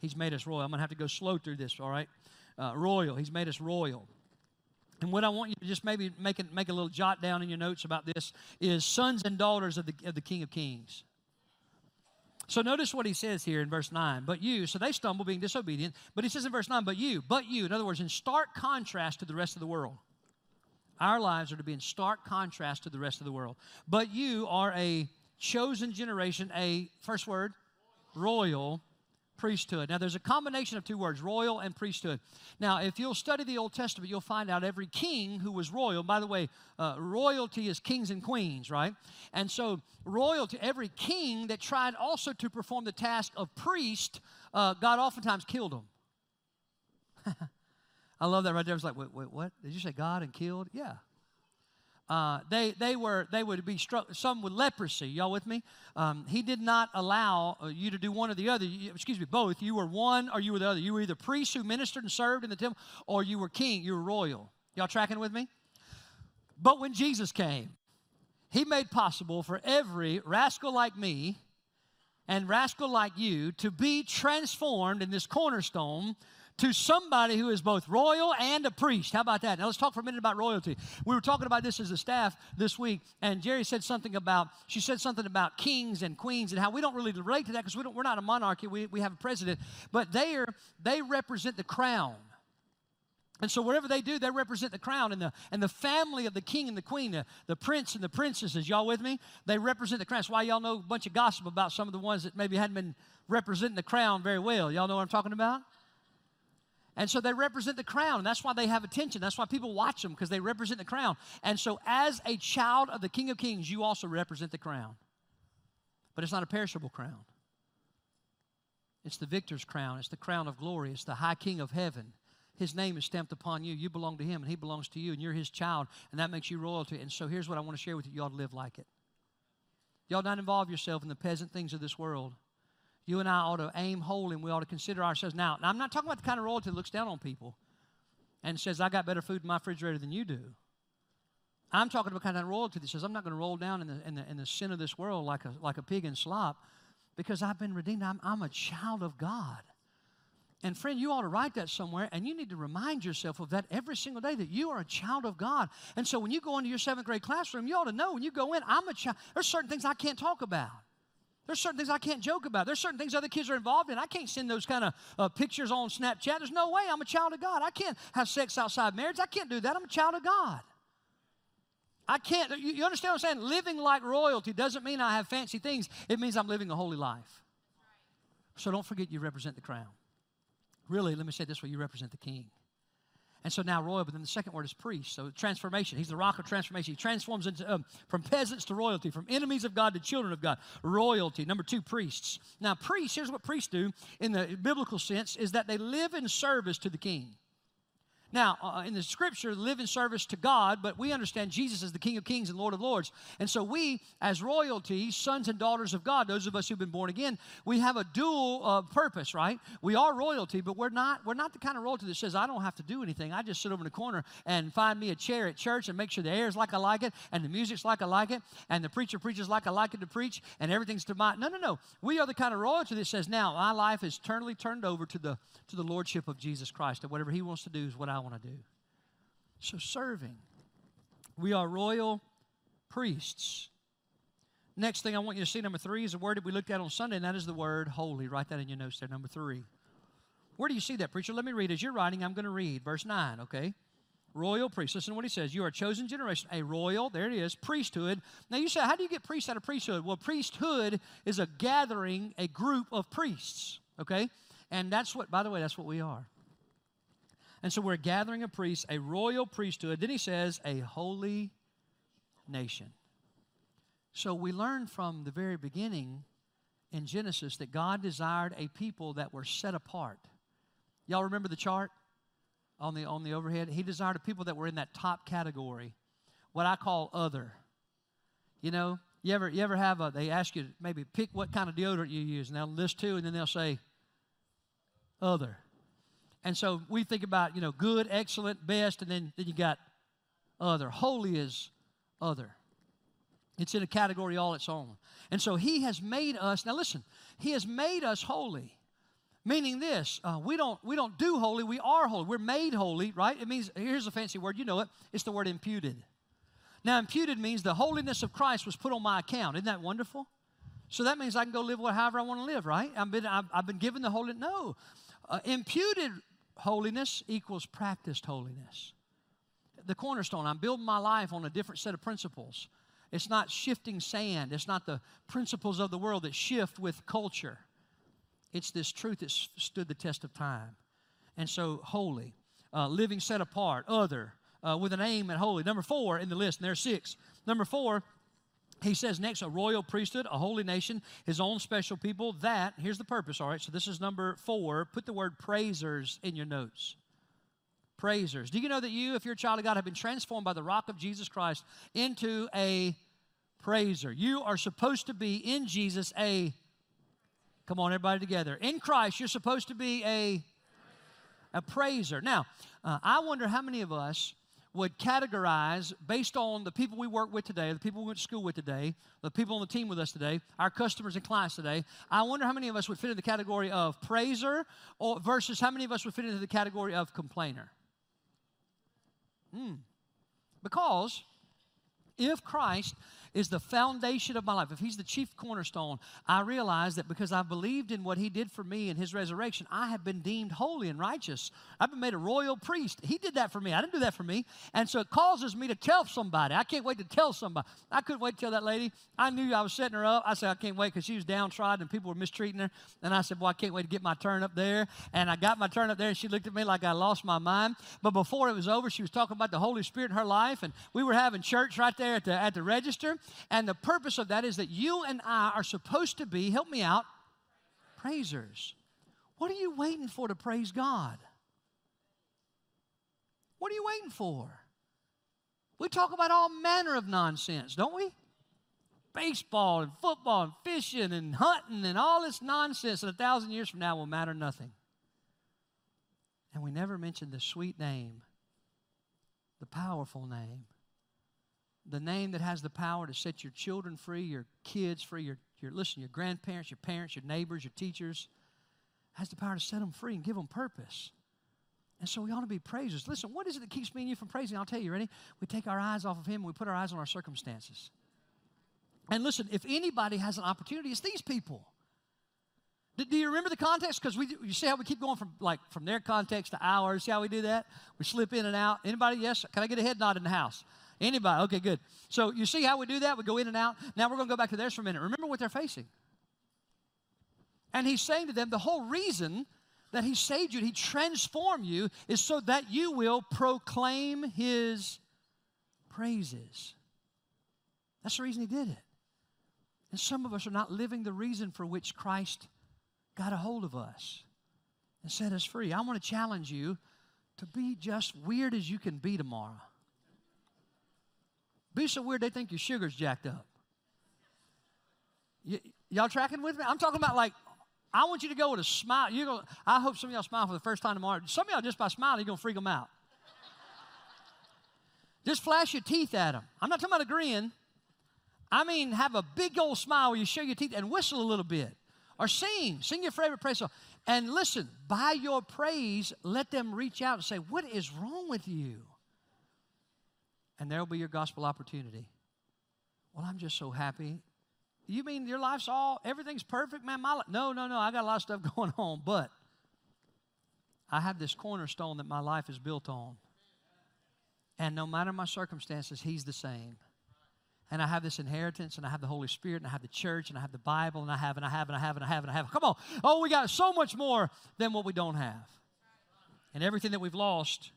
He's made us royal. I'm going to have to go slow through this, all right? Uh, royal. He's made us royal. And what I want you to just maybe make, it, make a little jot down in your notes about this is sons and daughters of the, of the King of Kings. So notice what he says here in verse 9. But you, so they stumble being disobedient, but he says in verse 9, but you, but you, in other words, in stark contrast to the rest of the world. Our lives are to be in stark contrast to the rest of the world. But you are a chosen generation, a first word, royal priesthood. Now, there's a combination of two words, royal and priesthood. Now, if you'll study the Old Testament, you'll find out every king who was royal. By the way, uh, royalty is kings and queens, right? And so, royalty, every king that tried also to perform the task of priest, uh, God oftentimes killed him. I love that right there. I was like, wait, wait, what? Did you say God and killed? Yeah. Uh, they, they, were, they would be struck, some with leprosy. Y'all with me? Um, he did not allow uh, you to do one or the other. You, excuse me, both. You were one or you were the other. You were either priests who ministered and served in the temple, or you were king, you were royal. Y'all tracking with me? But when Jesus came, he made possible for every rascal like me and rascal like you to be transformed in this cornerstone to somebody who is both royal and a priest. How about that? Now let's talk for a minute about royalty. We were talking about this as a staff this week, and Jerry said something about, she said something about kings and queens and how we don't really relate to that because we don't, we're not a monarchy, we, we have a president, but they, are, they represent the crown. And so wherever they do, they represent the crown and the, and the family of the king and the queen, the, the prince and the princesses. Y'all with me? They represent the crown. That's why y'all know a bunch of gossip about some of the ones that maybe hadn't been representing the crown very well. Y'all know what I'm talking about? And so they represent the crown, and that's why they have attention. That's why people watch them, because they represent the crown. And so, as a child of the King of Kings, you also represent the crown. But it's not a perishable crown, it's the victor's crown, it's the crown of glory, it's the high King of heaven. His name is stamped upon you. You belong to him, and he belongs to you, and you're his child, and that makes you royalty. And so, here's what I want to share with you you ought to live like it. Ought not involve yourself in the peasant things of this world you and I ought to aim holy and we ought to consider ourselves. Now, I'm not talking about the kind of royalty that looks down on people and says, I got better food in my refrigerator than you do. I'm talking about the kind of royalty that says, I'm not going to roll down in the, in, the, in the sin of this world like a, like a pig in slop because I've been redeemed. I'm, I'm a child of God. And friend, you ought to write that somewhere, and you need to remind yourself of that every single day that you are a child of God. And so when you go into your seventh grade classroom, you ought to know when you go in, I'm a child. There's certain things I can't talk about. There's certain things I can't joke about. There's certain things other kids are involved in. I can't send those kind of uh, pictures on Snapchat. There's no way I'm a child of God. I can't have sex outside marriage. I can't do that. I'm a child of God. I can't, you, you understand what I'm saying? Living like royalty doesn't mean I have fancy things, it means I'm living a holy life. So don't forget you represent the crown. Really, let me say this way you represent the king. And so now royal, but then the second word is priest. So transformation. He's the rock of transformation. He transforms into, um, from peasants to royalty, from enemies of God to children of God. Royalty. Number two, priests. Now, priests, here's what priests do in the biblical sense, is that they live in service to the king. Now, uh, in the scripture, live in service to God, but we understand Jesus as the King of Kings and Lord of Lords. And so we, as royalty, sons and daughters of God, those of us who've been born again, we have a dual uh, purpose, right? We are royalty, but we're not, we're not the kind of royalty that says, I don't have to do anything. I just sit over in the corner and find me a chair at church and make sure the air is like I like it, and the music's like I like it, and the preacher preaches like I like it to preach, and everything's to my. No, no, no. We are the kind of royalty that says, now my life is eternally turned over to the, to the Lordship of Jesus Christ, and whatever He wants to do is what I want to do. So, serving. We are royal priests. Next thing I want you to see, number three, is a word that we looked at on Sunday, and that is the word holy. Write that in your notes there, number three. Where do you see that, preacher? Let me read. As you're writing, I'm going to read verse 9, okay? Royal priest. Listen to what he says. You are a chosen generation, a royal, there it is, priesthood. Now you say, how do you get priests out of priesthood? Well, priesthood is a gathering, a group of priests, okay? And that's what, by the way, that's what we are. And so we're gathering a priest, a royal priesthood. Then he says, a holy nation. So we learn from the very beginning in Genesis that God desired a people that were set apart. Y'all remember the chart on the on the overhead? He desired a people that were in that top category, what I call other. You know, you ever you ever have a they ask you maybe pick what kind of deodorant you use, and they'll list two, and then they'll say other. And so we think about, you know, good, excellent, best, and then, then you got other. Holy is other. It's in a category all its own. And so he has made us, now listen, he has made us holy. Meaning this, uh, we don't we don't do holy, we are holy. We're made holy, right? It means here's a fancy word, you know it. It's the word imputed. Now, imputed means the holiness of Christ was put on my account. Isn't that wonderful? So that means I can go live however I want to live, right? I've been, I've, I've been given the holy. No. Uh, imputed holiness equals practiced holiness. The cornerstone, I'm building my life on a different set of principles. It's not shifting sand, it's not the principles of the world that shift with culture. It's this truth that stood the test of time. And so, holy, uh, living set apart, other, uh, with an aim at holy. Number four in the list, and there's six. Number four, he says next, a royal priesthood, a holy nation, his own special people. That, here's the purpose, all right? So this is number four. Put the word praisers in your notes. Praisers. Do you know that you, if you're a child of God, have been transformed by the rock of Jesus Christ into a praiser? You are supposed to be in Jesus a, come on, everybody together. In Christ, you're supposed to be a, a praiser. Now, uh, I wonder how many of us would categorize based on the people we work with today, the people we went to school with today, the people on the team with us today, our customers and clients today. I wonder how many of us would fit in the category of praiser or versus how many of us would fit into the category of complainer. Hmm. Because if Christ is the foundation of my life, if He's the chief cornerstone, I realize that because I've believed in what He did for me in His resurrection, I have been deemed holy and righteous. I've been made a royal priest. He did that for me. I didn't do that for me. And so it causes me to tell somebody. I can't wait to tell somebody. I couldn't wait to tell that lady. I knew I was setting her up. I said, I can't wait because she was downtrodden and people were mistreating her. And I said, Well, I can't wait to get my turn up there. And I got my turn up there and she looked at me like I lost my mind. But before it was over, she was talking about the Holy Spirit in her life. And we were having church right there at the, at the register. And the purpose of that is that you and I are supposed to be, help me out, praisers. What are you waiting for to praise God? What are you waiting for? We talk about all manner of nonsense, don't we? Baseball and football and fishing and hunting and all this nonsense, and a thousand years from now will matter nothing. And we never mention the sweet name, the powerful name the name that has the power to set your children free, your kids free, your, your listen, your grandparents, your parents, your neighbors, your teachers, has the power to set them free and give them purpose. And so we ought to be praisers. Listen, what is it that keeps me and you from praising? I'll tell you, ready? We take our eyes off of Him and we put our eyes on our circumstances. And listen, if anybody has an opportunity, it's these people. Do, do you remember the context? Because we you see how we keep going from like from their context to ours. See how we do that? We slip in and out. Anybody? Yes. Can I get a head nod in the house? Anybody? Okay, good. So you see how we do that? We go in and out. Now we're going to go back to theirs for a minute. Remember what they're facing. And he's saying to them, the whole reason that he saved you, he transformed you, is so that you will proclaim his praises. That's the reason he did it. And some of us are not living the reason for which Christ got a hold of us and set us free. I want to challenge you to be just weird as you can be tomorrow. Be so weird they think your sugar's jacked up. Y- y'all tracking with me? I'm talking about like, I want you to go with a smile. You go. I hope some of y'all smile for the first time tomorrow. Some of y'all just by smiling, you're gonna freak them out. just flash your teeth at them. I'm not talking about a grin. I mean, have a big old smile where you show your teeth and whistle a little bit, or sing, sing your favorite praise song. And listen, by your praise, let them reach out and say, "What is wrong with you?" And there will be your gospel opportunity. Well, I'm just so happy. You mean your life's all, everything's perfect, man? My life, no, no, no. I got a lot of stuff going on, but I have this cornerstone that my life is built on. And no matter my circumstances, He's the same. And I have this inheritance, and I have the Holy Spirit, and I have the church, and I have the Bible, and I have, and I have, and I have, and I have, and I have. Come on. Oh, we got so much more than what we don't have. And everything that we've lost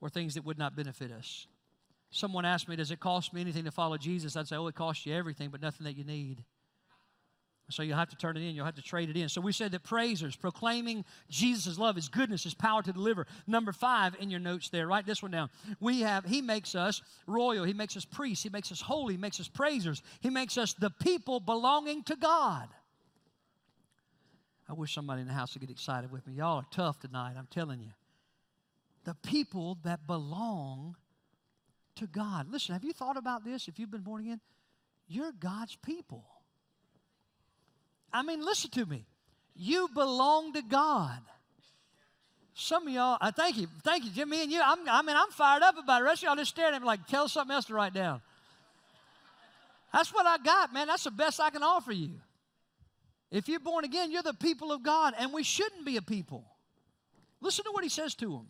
were things that would not benefit us. Someone asked me, Does it cost me anything to follow Jesus? I'd say, Oh, it costs you everything, but nothing that you need. So you'll have to turn it in, you'll have to trade it in. So we said that praisers, proclaiming Jesus' love, His goodness, His power to deliver. Number five in your notes there, write this one down. We have, He makes us royal, He makes us priests, He makes us holy, He makes us praisers, He makes us the people belonging to God. I wish somebody in the house would get excited with me. Y'all are tough tonight, I'm telling you. The people that belong to God. Listen, have you thought about this if you've been born again? You're God's people. I mean, listen to me. You belong to God. Some of y'all, I thank you, thank you, Jimmy, and you. I'm, I mean, I'm fired up about it. The rest of y'all just staring at me like, tell something else to write down. That's what I got, man. That's the best I can offer you. If you're born again, you're the people of God, and we shouldn't be a people. Listen to what he says to them.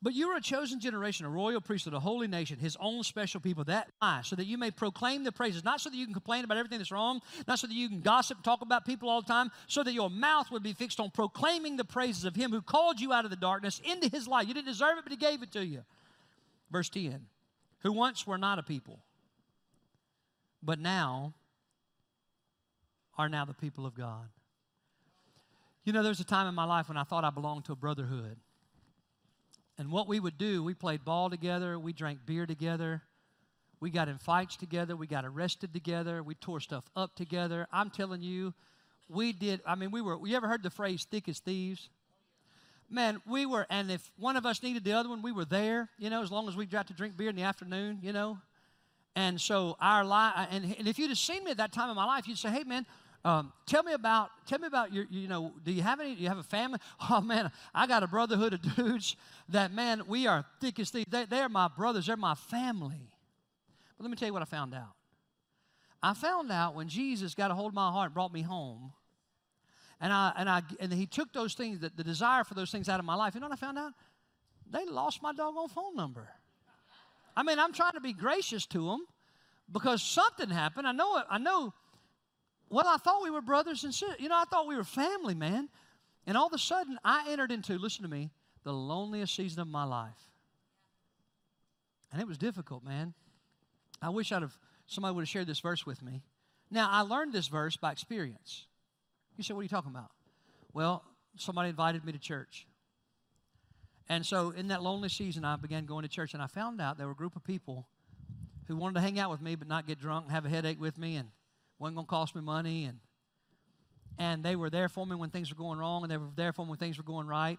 But you are a chosen generation, a royal priesthood, a holy nation, his own special people. That why? So that you may proclaim the praises, not so that you can complain about everything that's wrong, not so that you can gossip, talk about people all the time, so that your mouth would be fixed on proclaiming the praises of him who called you out of the darkness into his light. You didn't deserve it, but he gave it to you. Verse 10 Who once were not a people, but now are now the people of God. You know, there was a time in my life when I thought I belonged to a brotherhood. And what we would do, we played ball together, we drank beer together, we got in fights together, we got arrested together, we tore stuff up together. I'm telling you, we did, I mean, we were, you ever heard the phrase thick as thieves? Man, we were, and if one of us needed the other one, we were there, you know, as long as we got to drink beer in the afternoon, you know. And so our life, and, and if you'd have seen me at that time in my life, you'd say, hey, man, um, tell me about tell me about your you know do you have any do you have a family? Oh man i got a brotherhood of dudes that man we are thick as thieves. They, they're my brothers. They're my family. But let me tell you what i found out. I found out when jesus got a hold of my heart and brought me home and i and i and he took those things the, the desire for those things out of my life. You know what i found out? They lost my doggone phone number. I mean i'm trying to be gracious to them because something happened. I know it i know well, I thought we were brothers and sisters. You know, I thought we were family, man. And all of a sudden, I entered into, listen to me, the loneliest season of my life. And it was difficult, man. I wish I'd have, somebody would have shared this verse with me. Now, I learned this verse by experience. You say, what are you talking about? Well, somebody invited me to church. And so in that lonely season, I began going to church, and I found out there were a group of people who wanted to hang out with me but not get drunk and have a headache with me and wasn't going to cost me money. And, and they were there for me when things were going wrong, and they were there for me when things were going right.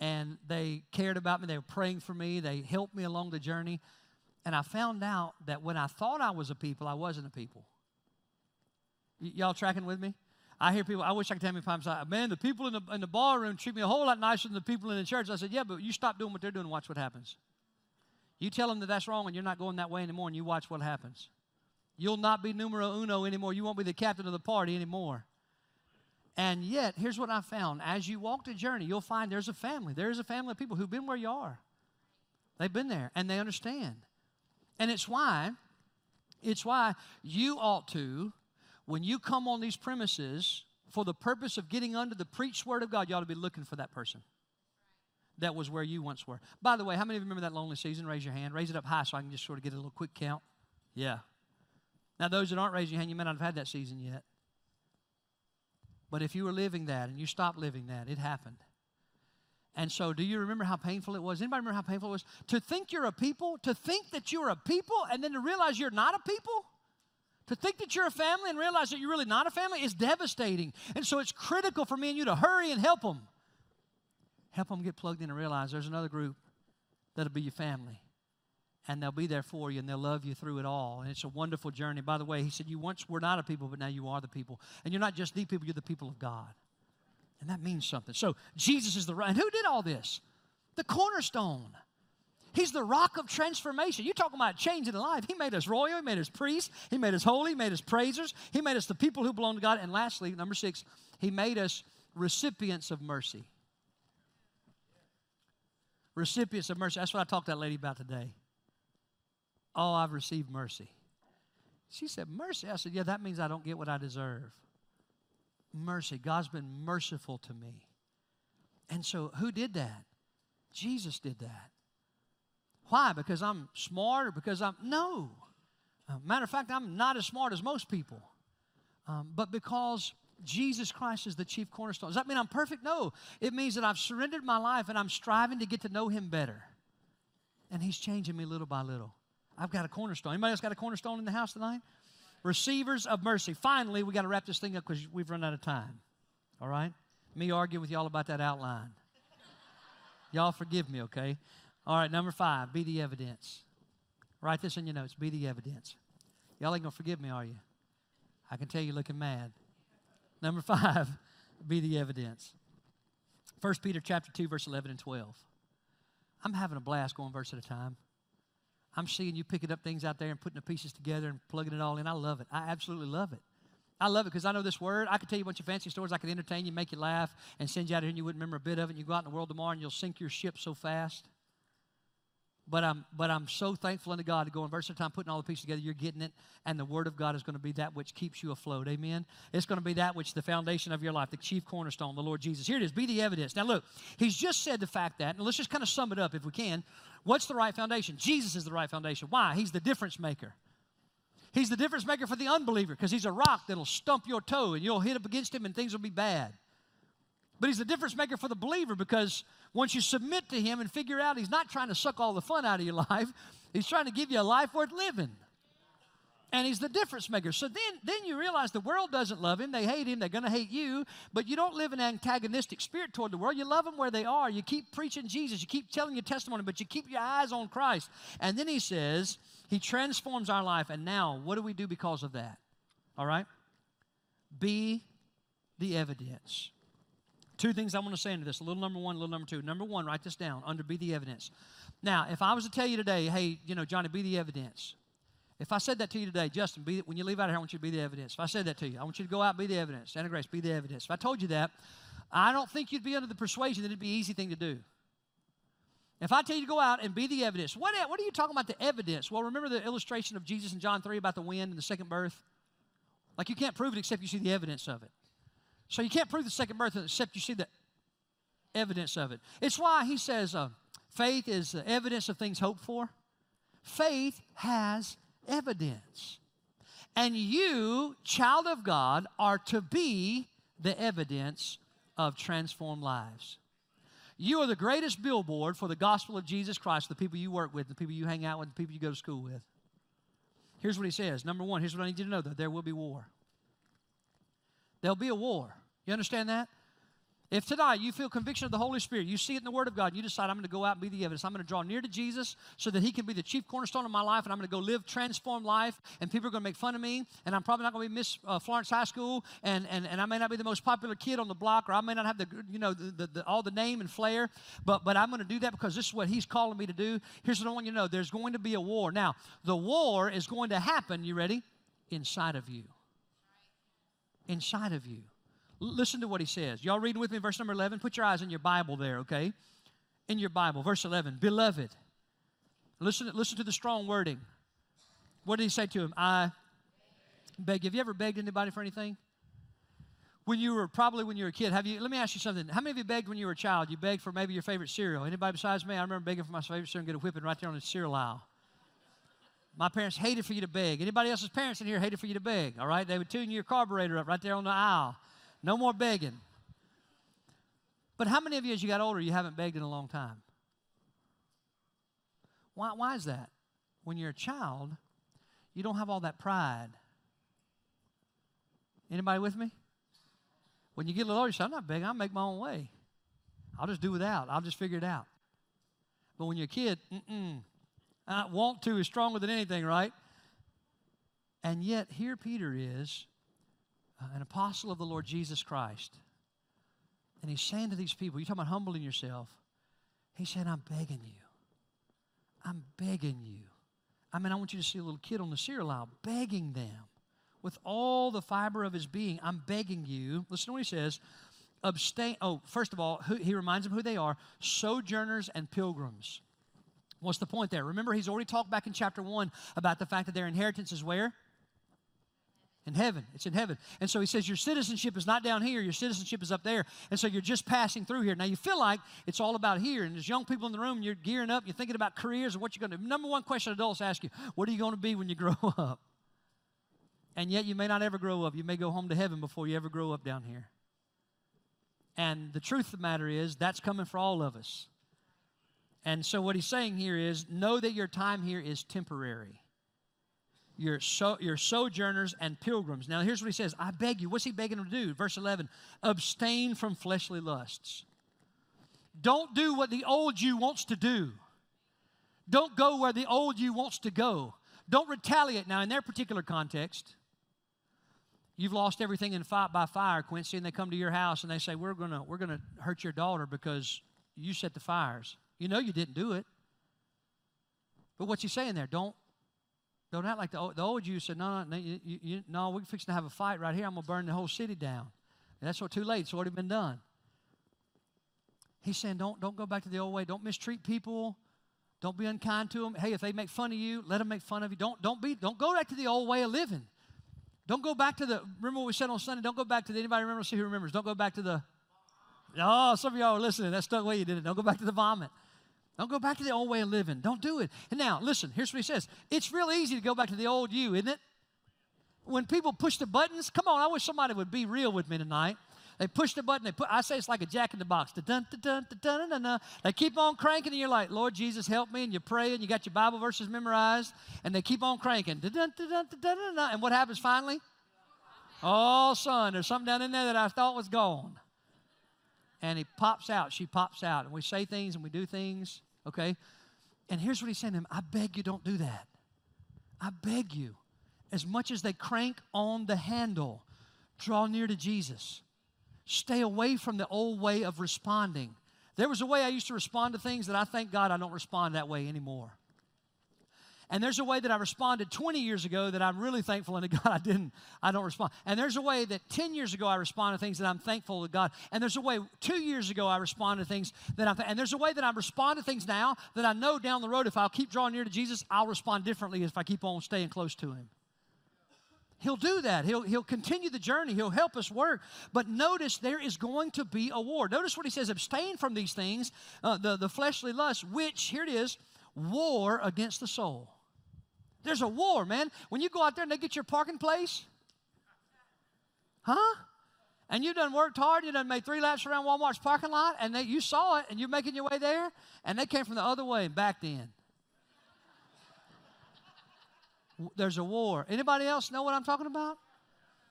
And they cared about me. They were praying for me. They helped me along the journey. And I found out that when I thought I was a people, I wasn't a people. Y- y'all tracking with me? I hear people, I wish I could tell me times, man, the people in the, in the ballroom treat me a whole lot nicer than the people in the church. I said, yeah, but you stop doing what they're doing watch what happens. You tell them that that's wrong and you're not going that way anymore, and you watch what happens. You'll not be numero uno anymore. You won't be the captain of the party anymore. And yet, here's what I found. As you walk the journey, you'll find there's a family. There's a family of people who've been where you are. They've been there and they understand. And it's why, it's why you ought to, when you come on these premises for the purpose of getting under the preached word of God, you ought to be looking for that person. That was where you once were. By the way, how many of you remember that lonely season? Raise your hand. Raise it up high so I can just sort of get a little quick count. Yeah, now, those that aren't raising your hand, you may not have had that season yet. But if you were living that and you stopped living that, it happened. And so, do you remember how painful it was? Anybody remember how painful it was? To think you're a people, to think that you're a people, and then to realize you're not a people? To think that you're a family and realize that you're really not a family is devastating. And so, it's critical for me and you to hurry and help them. Help them get plugged in and realize there's another group that'll be your family. And they'll be there for you and they'll love you through it all. And it's a wonderful journey. By the way, he said, You once were not a people, but now you are the people. And you're not just the people, you're the people of God. And that means something. So Jesus is the right. And who did all this? The cornerstone. He's the rock of transformation. You're talking about changing life. He made us royal, He made us priests, He made us holy, He made us praisers, He made us the people who belong to God. And lastly, number six, He made us recipients of mercy. Recipients of mercy. That's what I talked to that lady about today. Oh, I've received mercy. She said, Mercy? I said, Yeah, that means I don't get what I deserve mercy. God's been merciful to me. And so, who did that? Jesus did that. Why? Because I'm smart or because I'm. No. Uh, matter of fact, I'm not as smart as most people. Um, but because Jesus Christ is the chief cornerstone. Does that mean I'm perfect? No. It means that I've surrendered my life and I'm striving to get to know Him better. And He's changing me little by little. I've got a cornerstone. Anybody else got a cornerstone in the house tonight? receivers of mercy. Finally, we got to wrap this thing up because we've run out of time. All right? Me arguing with y'all about that outline. Y'all forgive me, okay? All right, number five, be the evidence. Write this in your notes be the evidence. Y'all ain't gonna forgive me, are you? I can tell you're looking mad. Number five, be the evidence. 1 Peter chapter 2, verse 11 and 12. I'm having a blast going verse at a time. I'm seeing you picking up things out there and putting the pieces together and plugging it all in. I love it. I absolutely love it. I love it because I know this word. I could tell you a bunch of fancy stories. I could entertain you, make you laugh, and send you out here and you wouldn't remember a bit of it. You go out in the world tomorrow and you'll sink your ship so fast. But I'm, but I'm so thankful unto God to go in verse at a time, putting all the pieces together. You're getting it, and the Word of God is going to be that which keeps you afloat. Amen. It's going to be that which the foundation of your life, the chief cornerstone, the Lord Jesus. Here it is. Be the evidence. Now look, He's just said the fact that, and let's just kind of sum it up if we can. What's the right foundation? Jesus is the right foundation. Why? He's the difference maker. He's the difference maker for the unbeliever because he's a rock that'll stump your toe and you'll hit up against him and things will be bad. But he's the difference maker for the believer because once you submit to him and figure out he's not trying to suck all the fun out of your life, he's trying to give you a life worth living. And he's the difference maker. So then, then you realize the world doesn't love him. They hate him. They're going to hate you. But you don't live an antagonistic spirit toward the world. You love them where they are. You keep preaching Jesus. You keep telling your testimony, but you keep your eyes on Christ. And then he says, He transforms our life. And now, what do we do because of that? All right? Be the evidence. Two things I want to say into this. A little number one, a little number two. Number one, write this down under be the evidence. Now, if I was to tell you today, hey, you know, Johnny, be the evidence. If I said that to you today, Justin, be, when you leave out of here, I want you to be the evidence. If I said that to you, I want you to go out be the evidence. Santa Grace, be the evidence. If I told you that, I don't think you'd be under the persuasion that it'd be an easy thing to do. If I tell you to go out and be the evidence, what, what are you talking about the evidence? Well, remember the illustration of Jesus in John 3 about the wind and the second birth? Like you can't prove it except you see the evidence of it. So you can't prove the second birth except you see the evidence of it. It's why he says uh, faith is the evidence of things hoped for. Faith has evidence. And you, child of God, are to be the evidence of transformed lives. You are the greatest billboard for the gospel of Jesus Christ, the people you work with, the people you hang out with, the people you go to school with. Here's what he says. Number one, here's what I need you to know that there will be war. There'll be a war. You understand that? If tonight you feel conviction of the Holy Spirit, you see it in the Word of God, you decide I'm going to go out and be the evidence. I'm going to draw near to Jesus so that He can be the chief cornerstone of my life, and I'm going to go live transformed life, and people are going to make fun of me, and I'm probably not going to be Miss uh, Florence High School, and, and, and I may not be the most popular kid on the block, or I may not have the, you know, the, the, the, all the name and flair, but, but I'm going to do that because this is what He's calling me to do. Here's what I want you to know there's going to be a war. Now, the war is going to happen, you ready? Inside of you. Inside of you. Listen to what he says. Y'all reading with me, verse number 11? Put your eyes in your Bible there, okay? In your Bible, verse 11. Beloved. Listen, listen to the strong wording. What did he say to him? I beg. Have you ever begged anybody for anything? When you were probably when you were a kid, have you? Let me ask you something. How many of you begged when you were a child? You begged for maybe your favorite cereal. Anybody besides me? I remember begging for my favorite cereal and get a whipping right there on the cereal aisle. My parents hated for you to beg. Anybody else's parents in here hated for you to beg? All right, they would tune your carburetor up right there on the aisle. No more begging. But how many of you, as you got older, you haven't begged in a long time? Why, why is that? When you're a child, you don't have all that pride. Anybody with me? When you get a little older, you say, I'm not begging, I'll make my own way. I'll just do without. I'll just figure it out. But when you're a kid, mm-mm. Uh, want to is stronger than anything, right? And yet, here Peter is, uh, an apostle of the Lord Jesus Christ. And he's saying to these people, "You're talking about humbling yourself. He said, I'm begging you. I'm begging you. I mean, I want you to see a little kid on the cereal aisle begging them with all the fiber of his being. I'm begging you. Listen to what he says. Abstain. Oh, first of all, who, he reminds them who they are sojourners and pilgrims. What's the point there? Remember, he's already talked back in chapter 1 about the fact that their inheritance is where? In heaven. It's in heaven. And so he says, Your citizenship is not down here, your citizenship is up there. And so you're just passing through here. Now you feel like it's all about here. And there's young people in the room, you're gearing up, you're thinking about careers and what you're going to do. Number one question adults ask you, What are you going to be when you grow up? And yet you may not ever grow up. You may go home to heaven before you ever grow up down here. And the truth of the matter is, that's coming for all of us. And so, what he's saying here is know that your time here is temporary. You're, so, you're sojourners and pilgrims. Now, here's what he says I beg you. What's he begging them to do? Verse 11 abstain from fleshly lusts. Don't do what the old you wants to do. Don't go where the old you wants to go. Don't retaliate. Now, in their particular context, you've lost everything in fight by fire, Quincy, and they come to your house and they say, We're gonna, we're gonna hurt your daughter because you set the fires. You know you didn't do it. But what's he saying there? Don't don't act like the, the old you said, no, no, you, you, no, we're fixing to have a fight right here. I'm to burn the whole city down. And that's what too late. It's already been done. He's saying, don't, don't go back to the old way. Don't mistreat people. Don't be unkind to them. Hey, if they make fun of you, let them make fun of you. Don't, don't, be, don't go back to the old way of living. Don't go back to the, remember what we said on Sunday? Don't go back to the, anybody remember? See who remembers. Don't go back to the, oh, some of y'all are listening. That's the way you did it. Don't go back to the vomit. Don't go back to the old way of living. Don't do it. And now, listen, here's what he says. It's real easy to go back to the old you, isn't it? When people push the buttons, come on, I wish somebody would be real with me tonight. They push the button, they put, I say it's like a jack in the box. They keep on cranking, and you're like, Lord Jesus, help me. And you pray, and you got your Bible verses memorized, and they keep on cranking. And what happens finally? Oh, son, there's something down in there that I thought was gone. And he pops out, she pops out, and we say things and we do things okay? And here's what he's saying to him I beg you, don't do that. I beg you. As much as they crank on the handle, draw near to Jesus. Stay away from the old way of responding. There was a way I used to respond to things that I thank God I don't respond that way anymore. And there's a way that I responded 20 years ago that I'm really thankful unto God I didn't, I don't respond. And there's a way that 10 years ago I responded to things that I'm thankful to God. And there's a way two years ago I responded to things that I'm, and there's a way that I respond to things now that I know down the road if I'll keep drawing near to Jesus, I'll respond differently if I keep on staying close to Him. He'll do that. He'll, he'll continue the journey. He'll help us work. But notice there is going to be a war. Notice what he says abstain from these things, uh, the, the fleshly lusts, which, here it is, war against the soul. There's a war, man. When you go out there and they get your parking place, huh? And you done worked hard, you done made three laps around Walmart's parking lot, and they, you saw it, and you're making your way there, and they came from the other way and backed in. There's a war. Anybody else know what I'm talking about?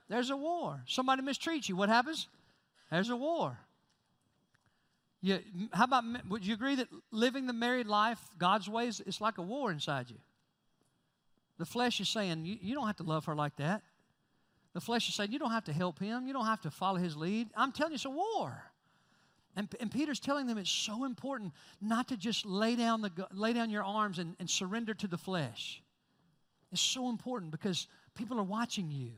There's a war. Somebody mistreats you. What happens? There's a war. You, how about, would you agree that living the married life God's ways, it's like a war inside you? The flesh is saying, you, you don't have to love her like that. The flesh is saying, you don't have to help him. You don't have to follow his lead. I'm telling you, it's a war. And, and Peter's telling them it's so important not to just lay down, the, lay down your arms and, and surrender to the flesh. It's so important because people are watching you.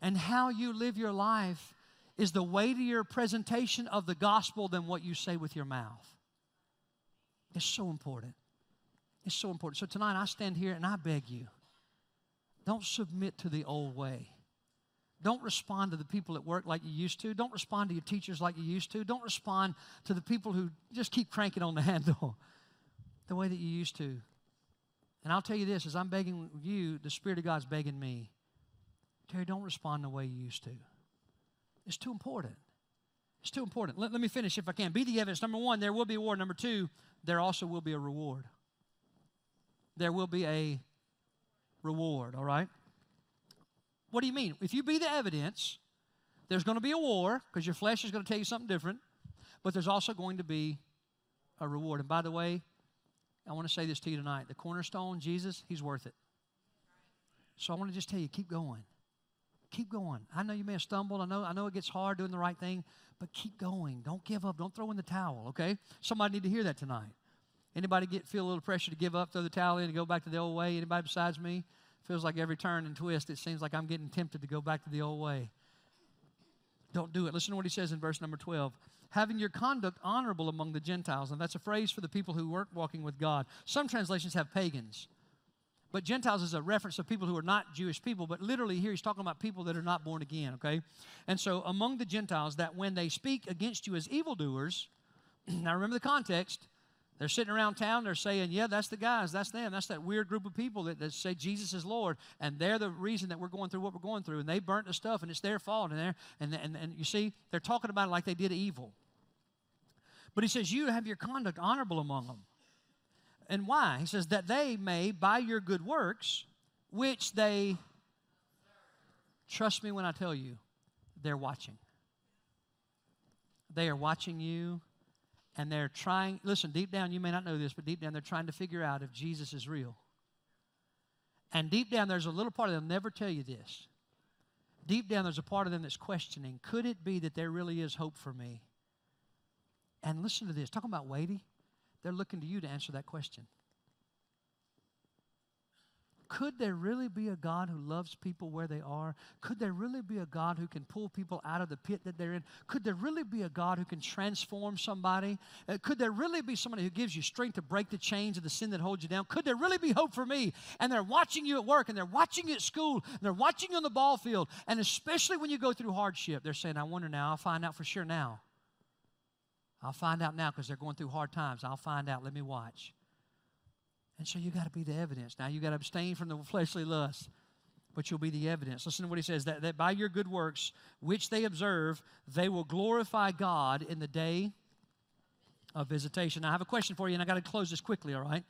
And how you live your life is the weightier presentation of the gospel than what you say with your mouth. It's so important. It's so important. So tonight I stand here and I beg you don't submit to the old way. Don't respond to the people at work like you used to. Don't respond to your teachers like you used to. Don't respond to the people who just keep cranking on the handle the way that you used to. And I'll tell you this as I'm begging you, the Spirit of God's begging me. Terry, don't respond the way you used to. It's too important. It's too important. Let, let me finish if I can. Be the evidence. Number one, there will be a war. Number two, there also will be a reward. There will be a reward, all right? What do you mean? If you be the evidence, there's going to be a war because your flesh is going to tell you something different, but there's also going to be a reward. And by the way, I want to say this to you tonight. The cornerstone, Jesus, he's worth it. So I want to just tell you, keep going. Keep going. I know you may have stumbled. I know, I know it gets hard doing the right thing, but keep going. Don't give up. Don't throw in the towel, okay? Somebody need to hear that tonight. Anybody get feel a little pressure to give up, throw the towel in, and go back to the old way? Anybody besides me? Feels like every turn and twist, it seems like I'm getting tempted to go back to the old way. Don't do it. Listen to what he says in verse number 12. Having your conduct honorable among the Gentiles. And that's a phrase for the people who weren't walking with God. Some translations have pagans. But Gentiles is a reference of people who are not Jewish people, but literally here he's talking about people that are not born again, okay? And so among the Gentiles, that when they speak against you as evildoers, now remember the context, they're sitting around town, they're saying, Yeah, that's the guys, that's them, that's that weird group of people that, that say Jesus is Lord, and they're the reason that we're going through what we're going through, and they burnt the stuff, and it's their fault, and, and, and, and you see, they're talking about it like they did evil. But he says, You have your conduct honorable among them. And why? He says, That they may, by your good works, which they, trust me when I tell you, they're watching. They are watching you and they're trying, listen, deep down, you may not know this, but deep down, they're trying to figure out if Jesus is real. And deep down, there's a little part of them never tell you this. Deep down, there's a part of them that's questioning could it be that there really is hope for me? And listen to this talking about weighty, they're looking to you to answer that question. Could there really be a God who loves people where they are? Could there really be a God who can pull people out of the pit that they're in? Could there really be a God who can transform somebody? Uh, could there really be somebody who gives you strength to break the chains of the sin that holds you down? Could there really be hope for me? And they're watching you at work and they're watching you at school and they're watching you on the ball field. And especially when you go through hardship, they're saying, I wonder now, I'll find out for sure now. I'll find out now because they're going through hard times. I'll find out. Let me watch. And so you got to be the evidence. Now you got to abstain from the fleshly lust, but you'll be the evidence. Listen to what he says that, that by your good works, which they observe, they will glorify God in the day of visitation. Now, I have a question for you, and I got to close this quickly, all right?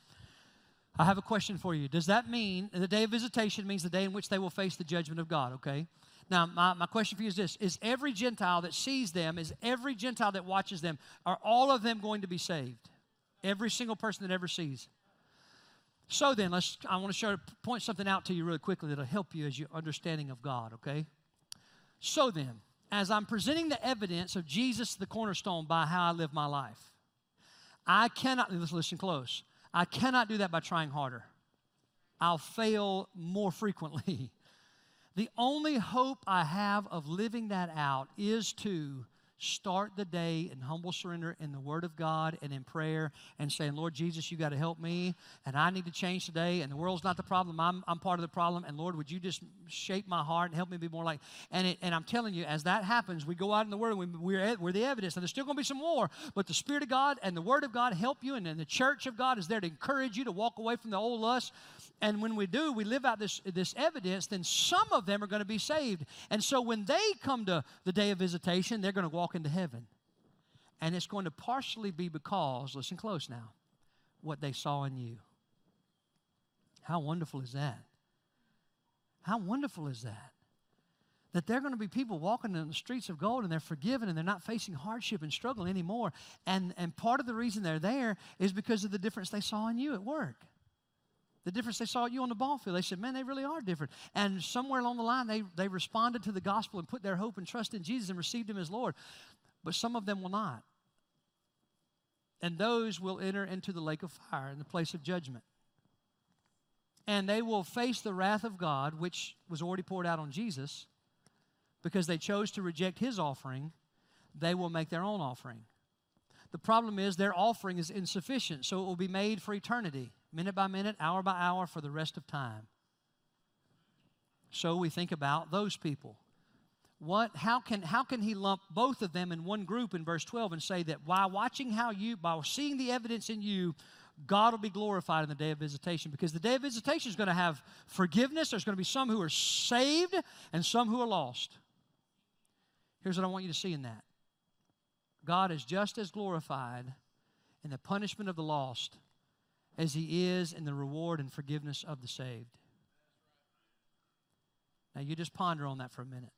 I have a question for you. Does that mean the day of visitation means the day in which they will face the judgment of God, okay? Now, my, my question for you is this Is every Gentile that sees them, is every Gentile that watches them, are all of them going to be saved? Every single person that ever sees. So then, let's. I want to show, point something out to you really quickly that'll help you as your understanding of God. Okay. So then, as I'm presenting the evidence of Jesus, the cornerstone, by how I live my life, I cannot. Let's listen close. I cannot do that by trying harder. I'll fail more frequently. the only hope I have of living that out is to start the day in humble surrender in the Word of God and in prayer and saying, Lord Jesus, you got to help me and I need to change today and the world's not the problem. I'm, I'm part of the problem. And Lord, would you just shape my heart and help me be more like, and, it, and I'm telling you, as that happens, we go out in the Word and we, we're, we're the evidence. And there's still going to be some war, but the Spirit of God and the Word of God help you. And, and the church of God is there to encourage you to walk away from the old lust. And when we do, we live out this, this evidence, then some of them are going to be saved. And so when they come to the day of visitation, they're going to walk into heaven. And it's going to partially be because, listen close now, what they saw in you. How wonderful is that? How wonderful is that? That they're going to be people walking in the streets of gold and they're forgiven and they're not facing hardship and struggle anymore. And, and part of the reason they're there is because of the difference they saw in you at work the difference they saw you on the ball field. They said, man, they really are different. And somewhere along the line, they, they responded to the gospel and put their hope and trust in Jesus and received him as Lord. But some of them will not. And those will enter into the lake of fire in the place of judgment. And they will face the wrath of God, which was already poured out on Jesus, because they chose to reject his offering. They will make their own offering. The problem is their offering is insufficient, so it will be made for eternity minute by minute, hour by hour, for the rest of time. So we think about those people. What, how, can, how can he lump both of them in one group in verse 12 and say that while watching how you, by seeing the evidence in you, God will be glorified in the day of visitation because the day of visitation is going to have forgiveness. There's going to be some who are saved and some who are lost. Here's what I want you to see in that God is just as glorified in the punishment of the lost as he is in the reward and forgiveness of the saved. Now, you just ponder on that for a minute.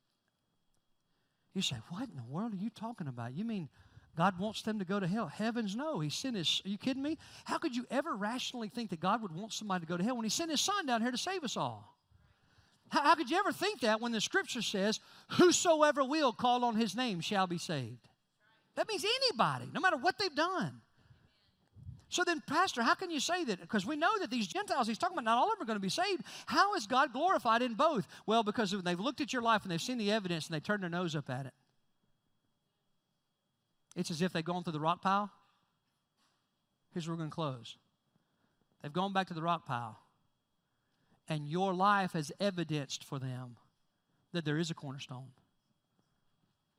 You say, What in the world are you talking about? You mean God wants them to go to hell? Heavens, no. He sent his. Are you kidding me? How could you ever rationally think that God would want somebody to go to hell when He sent His Son down here to save us all? How, how could you ever think that when the Scripture says, "Whosoever will call on His name shall be saved"? That means anybody, no matter what they've done. So then, Pastor, how can you say that? Because we know that these Gentiles he's talking about, not all of them are going to be saved. How is God glorified in both? Well, because they've looked at your life and they've seen the evidence and they turn their nose up at it. It's as if they've gone through the rock pile. Here's where we're going to close. They've gone back to the rock pile. And your life has evidenced for them that there is a cornerstone.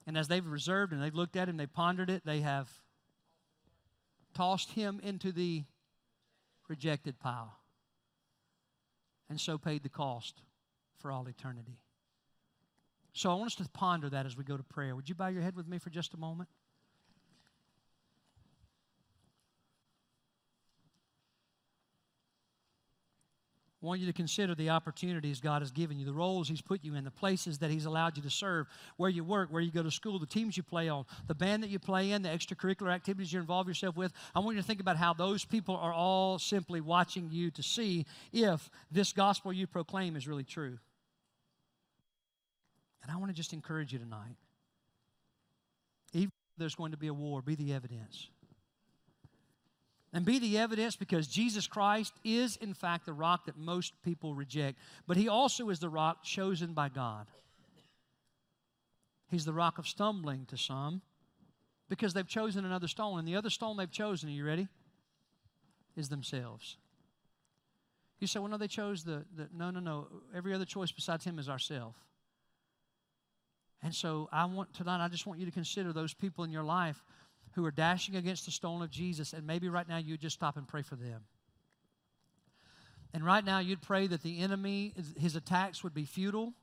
And as they've reserved and they've looked at him, they've pondered it, they have tossed him into the rejected pile, and so paid the cost for all eternity. So I want us to ponder that as we go to prayer. Would you bow your head with me for just a moment? I want you to consider the opportunities God has given you, the roles He's put you in, the places that He's allowed you to serve, where you work, where you go to school, the teams you play on, the band that you play in, the extracurricular activities you involve yourself with. I want you to think about how those people are all simply watching you to see if this gospel you proclaim is really true. And I want to just encourage you tonight. Even if there's going to be a war, be the evidence and be the evidence because Jesus Christ is, in fact, the rock that most people reject. But he also is the rock chosen by God. He's the rock of stumbling to some because they've chosen another stone. And the other stone they've chosen, are you ready? Is themselves. You say, well, no, they chose the, the no, no, no. Every other choice besides him is ourself. And so I want tonight, I just want you to consider those people in your life who are dashing against the stone of Jesus, and maybe right now you'd just stop and pray for them. And right now you'd pray that the enemy, his attacks would be futile,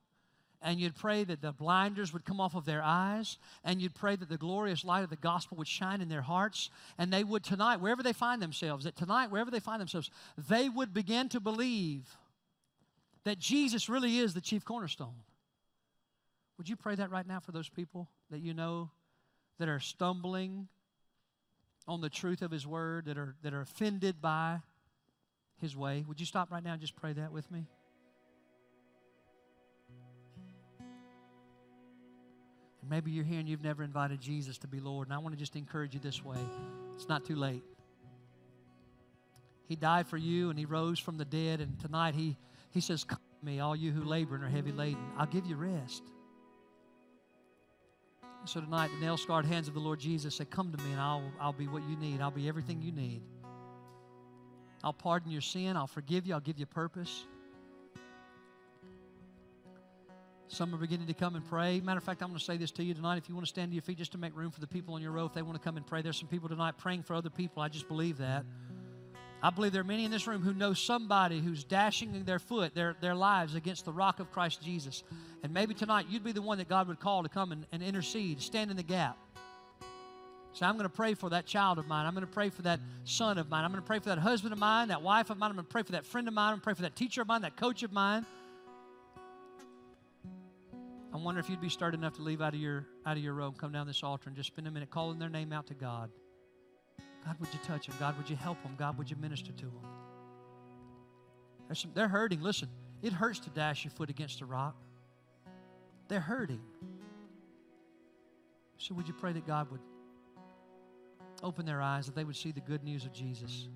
and you'd pray that the blinders would come off of their eyes, and you'd pray that the glorious light of the gospel would shine in their hearts, and they would tonight, wherever they find themselves, that tonight, wherever they find themselves, they would begin to believe that Jesus really is the chief cornerstone. Would you pray that right now for those people that you know that are stumbling on the truth of His Word, that are, that are offended by His way. Would you stop right now and just pray that with me? And maybe you're here and you've never invited Jesus to be Lord, and I want to just encourage you this way it's not too late. He died for you and He rose from the dead, and tonight He, he says, Come to me, all you who labor and are heavy laden. I'll give you rest. So tonight, the nail scarred hands of the Lord Jesus say, Come to me and I'll, I'll be what you need. I'll be everything you need. I'll pardon your sin. I'll forgive you. I'll give you purpose. Some are beginning to come and pray. Matter of fact, I'm going to say this to you tonight. If you want to stand to your feet just to make room for the people on your row, if they want to come and pray, there's some people tonight praying for other people. I just believe that. I believe there are many in this room who know somebody who's dashing their foot, their, their lives against the rock of Christ Jesus. And maybe tonight you'd be the one that God would call to come and, and intercede, stand in the gap. So I'm going to pray for that child of mine. I'm going to pray for that son of mine. I'm going to pray for that husband of mine, that wife of mine. I'm going to pray for that friend of mine. I'm going to pray for that teacher of mine, that coach of mine. I wonder if you'd be stirred enough to leave out of your out of your robe, come down this altar, and just spend a minute calling their name out to God. God, would you touch them? God, would you help them? God, would you minister to them? Some, they're hurting. Listen, it hurts to dash your foot against a rock. They're hurting. So, would you pray that God would open their eyes, that they would see the good news of Jesus?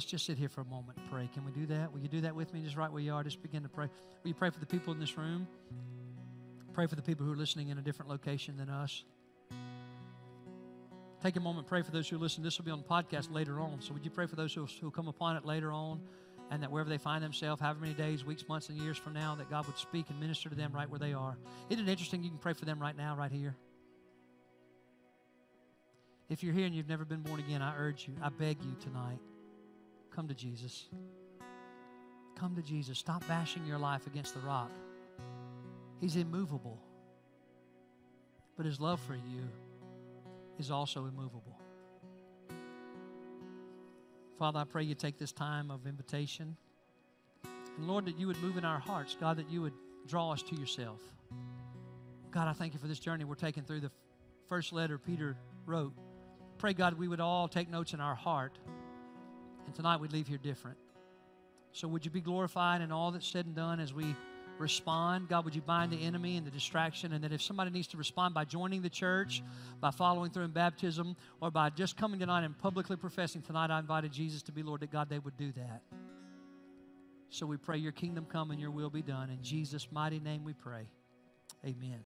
Let's just sit here for a moment and pray. Can we do that? Will you do that with me? Just right where you are, just begin to pray. Will you pray for the people in this room? Pray for the people who are listening in a different location than us. Take a moment, pray for those who listen. This will be on podcast later on. So would you pray for those who will come upon it later on? And that wherever they find themselves, however many days, weeks, months, and years from now, that God would speak and minister to them right where they are. Isn't it interesting? You can pray for them right now, right here. If you're here and you've never been born again, I urge you, I beg you tonight, Come to Jesus. Come to Jesus. Stop bashing your life against the rock. He's immovable. But his love for you is also immovable. Father, I pray you take this time of invitation. And Lord, that you would move in our hearts. God, that you would draw us to yourself. God, I thank you for this journey we're taking through the first letter Peter wrote. Pray, God, we would all take notes in our heart. And tonight we'd leave here different. So would you be glorified in all that's said and done as we respond? God, would you bind the enemy and the distraction? And that if somebody needs to respond by joining the church, by following through in baptism, or by just coming tonight and publicly professing tonight, I invited Jesus to be Lord, that God, they would do that. So we pray your kingdom come and your will be done. In Jesus' mighty name we pray. Amen.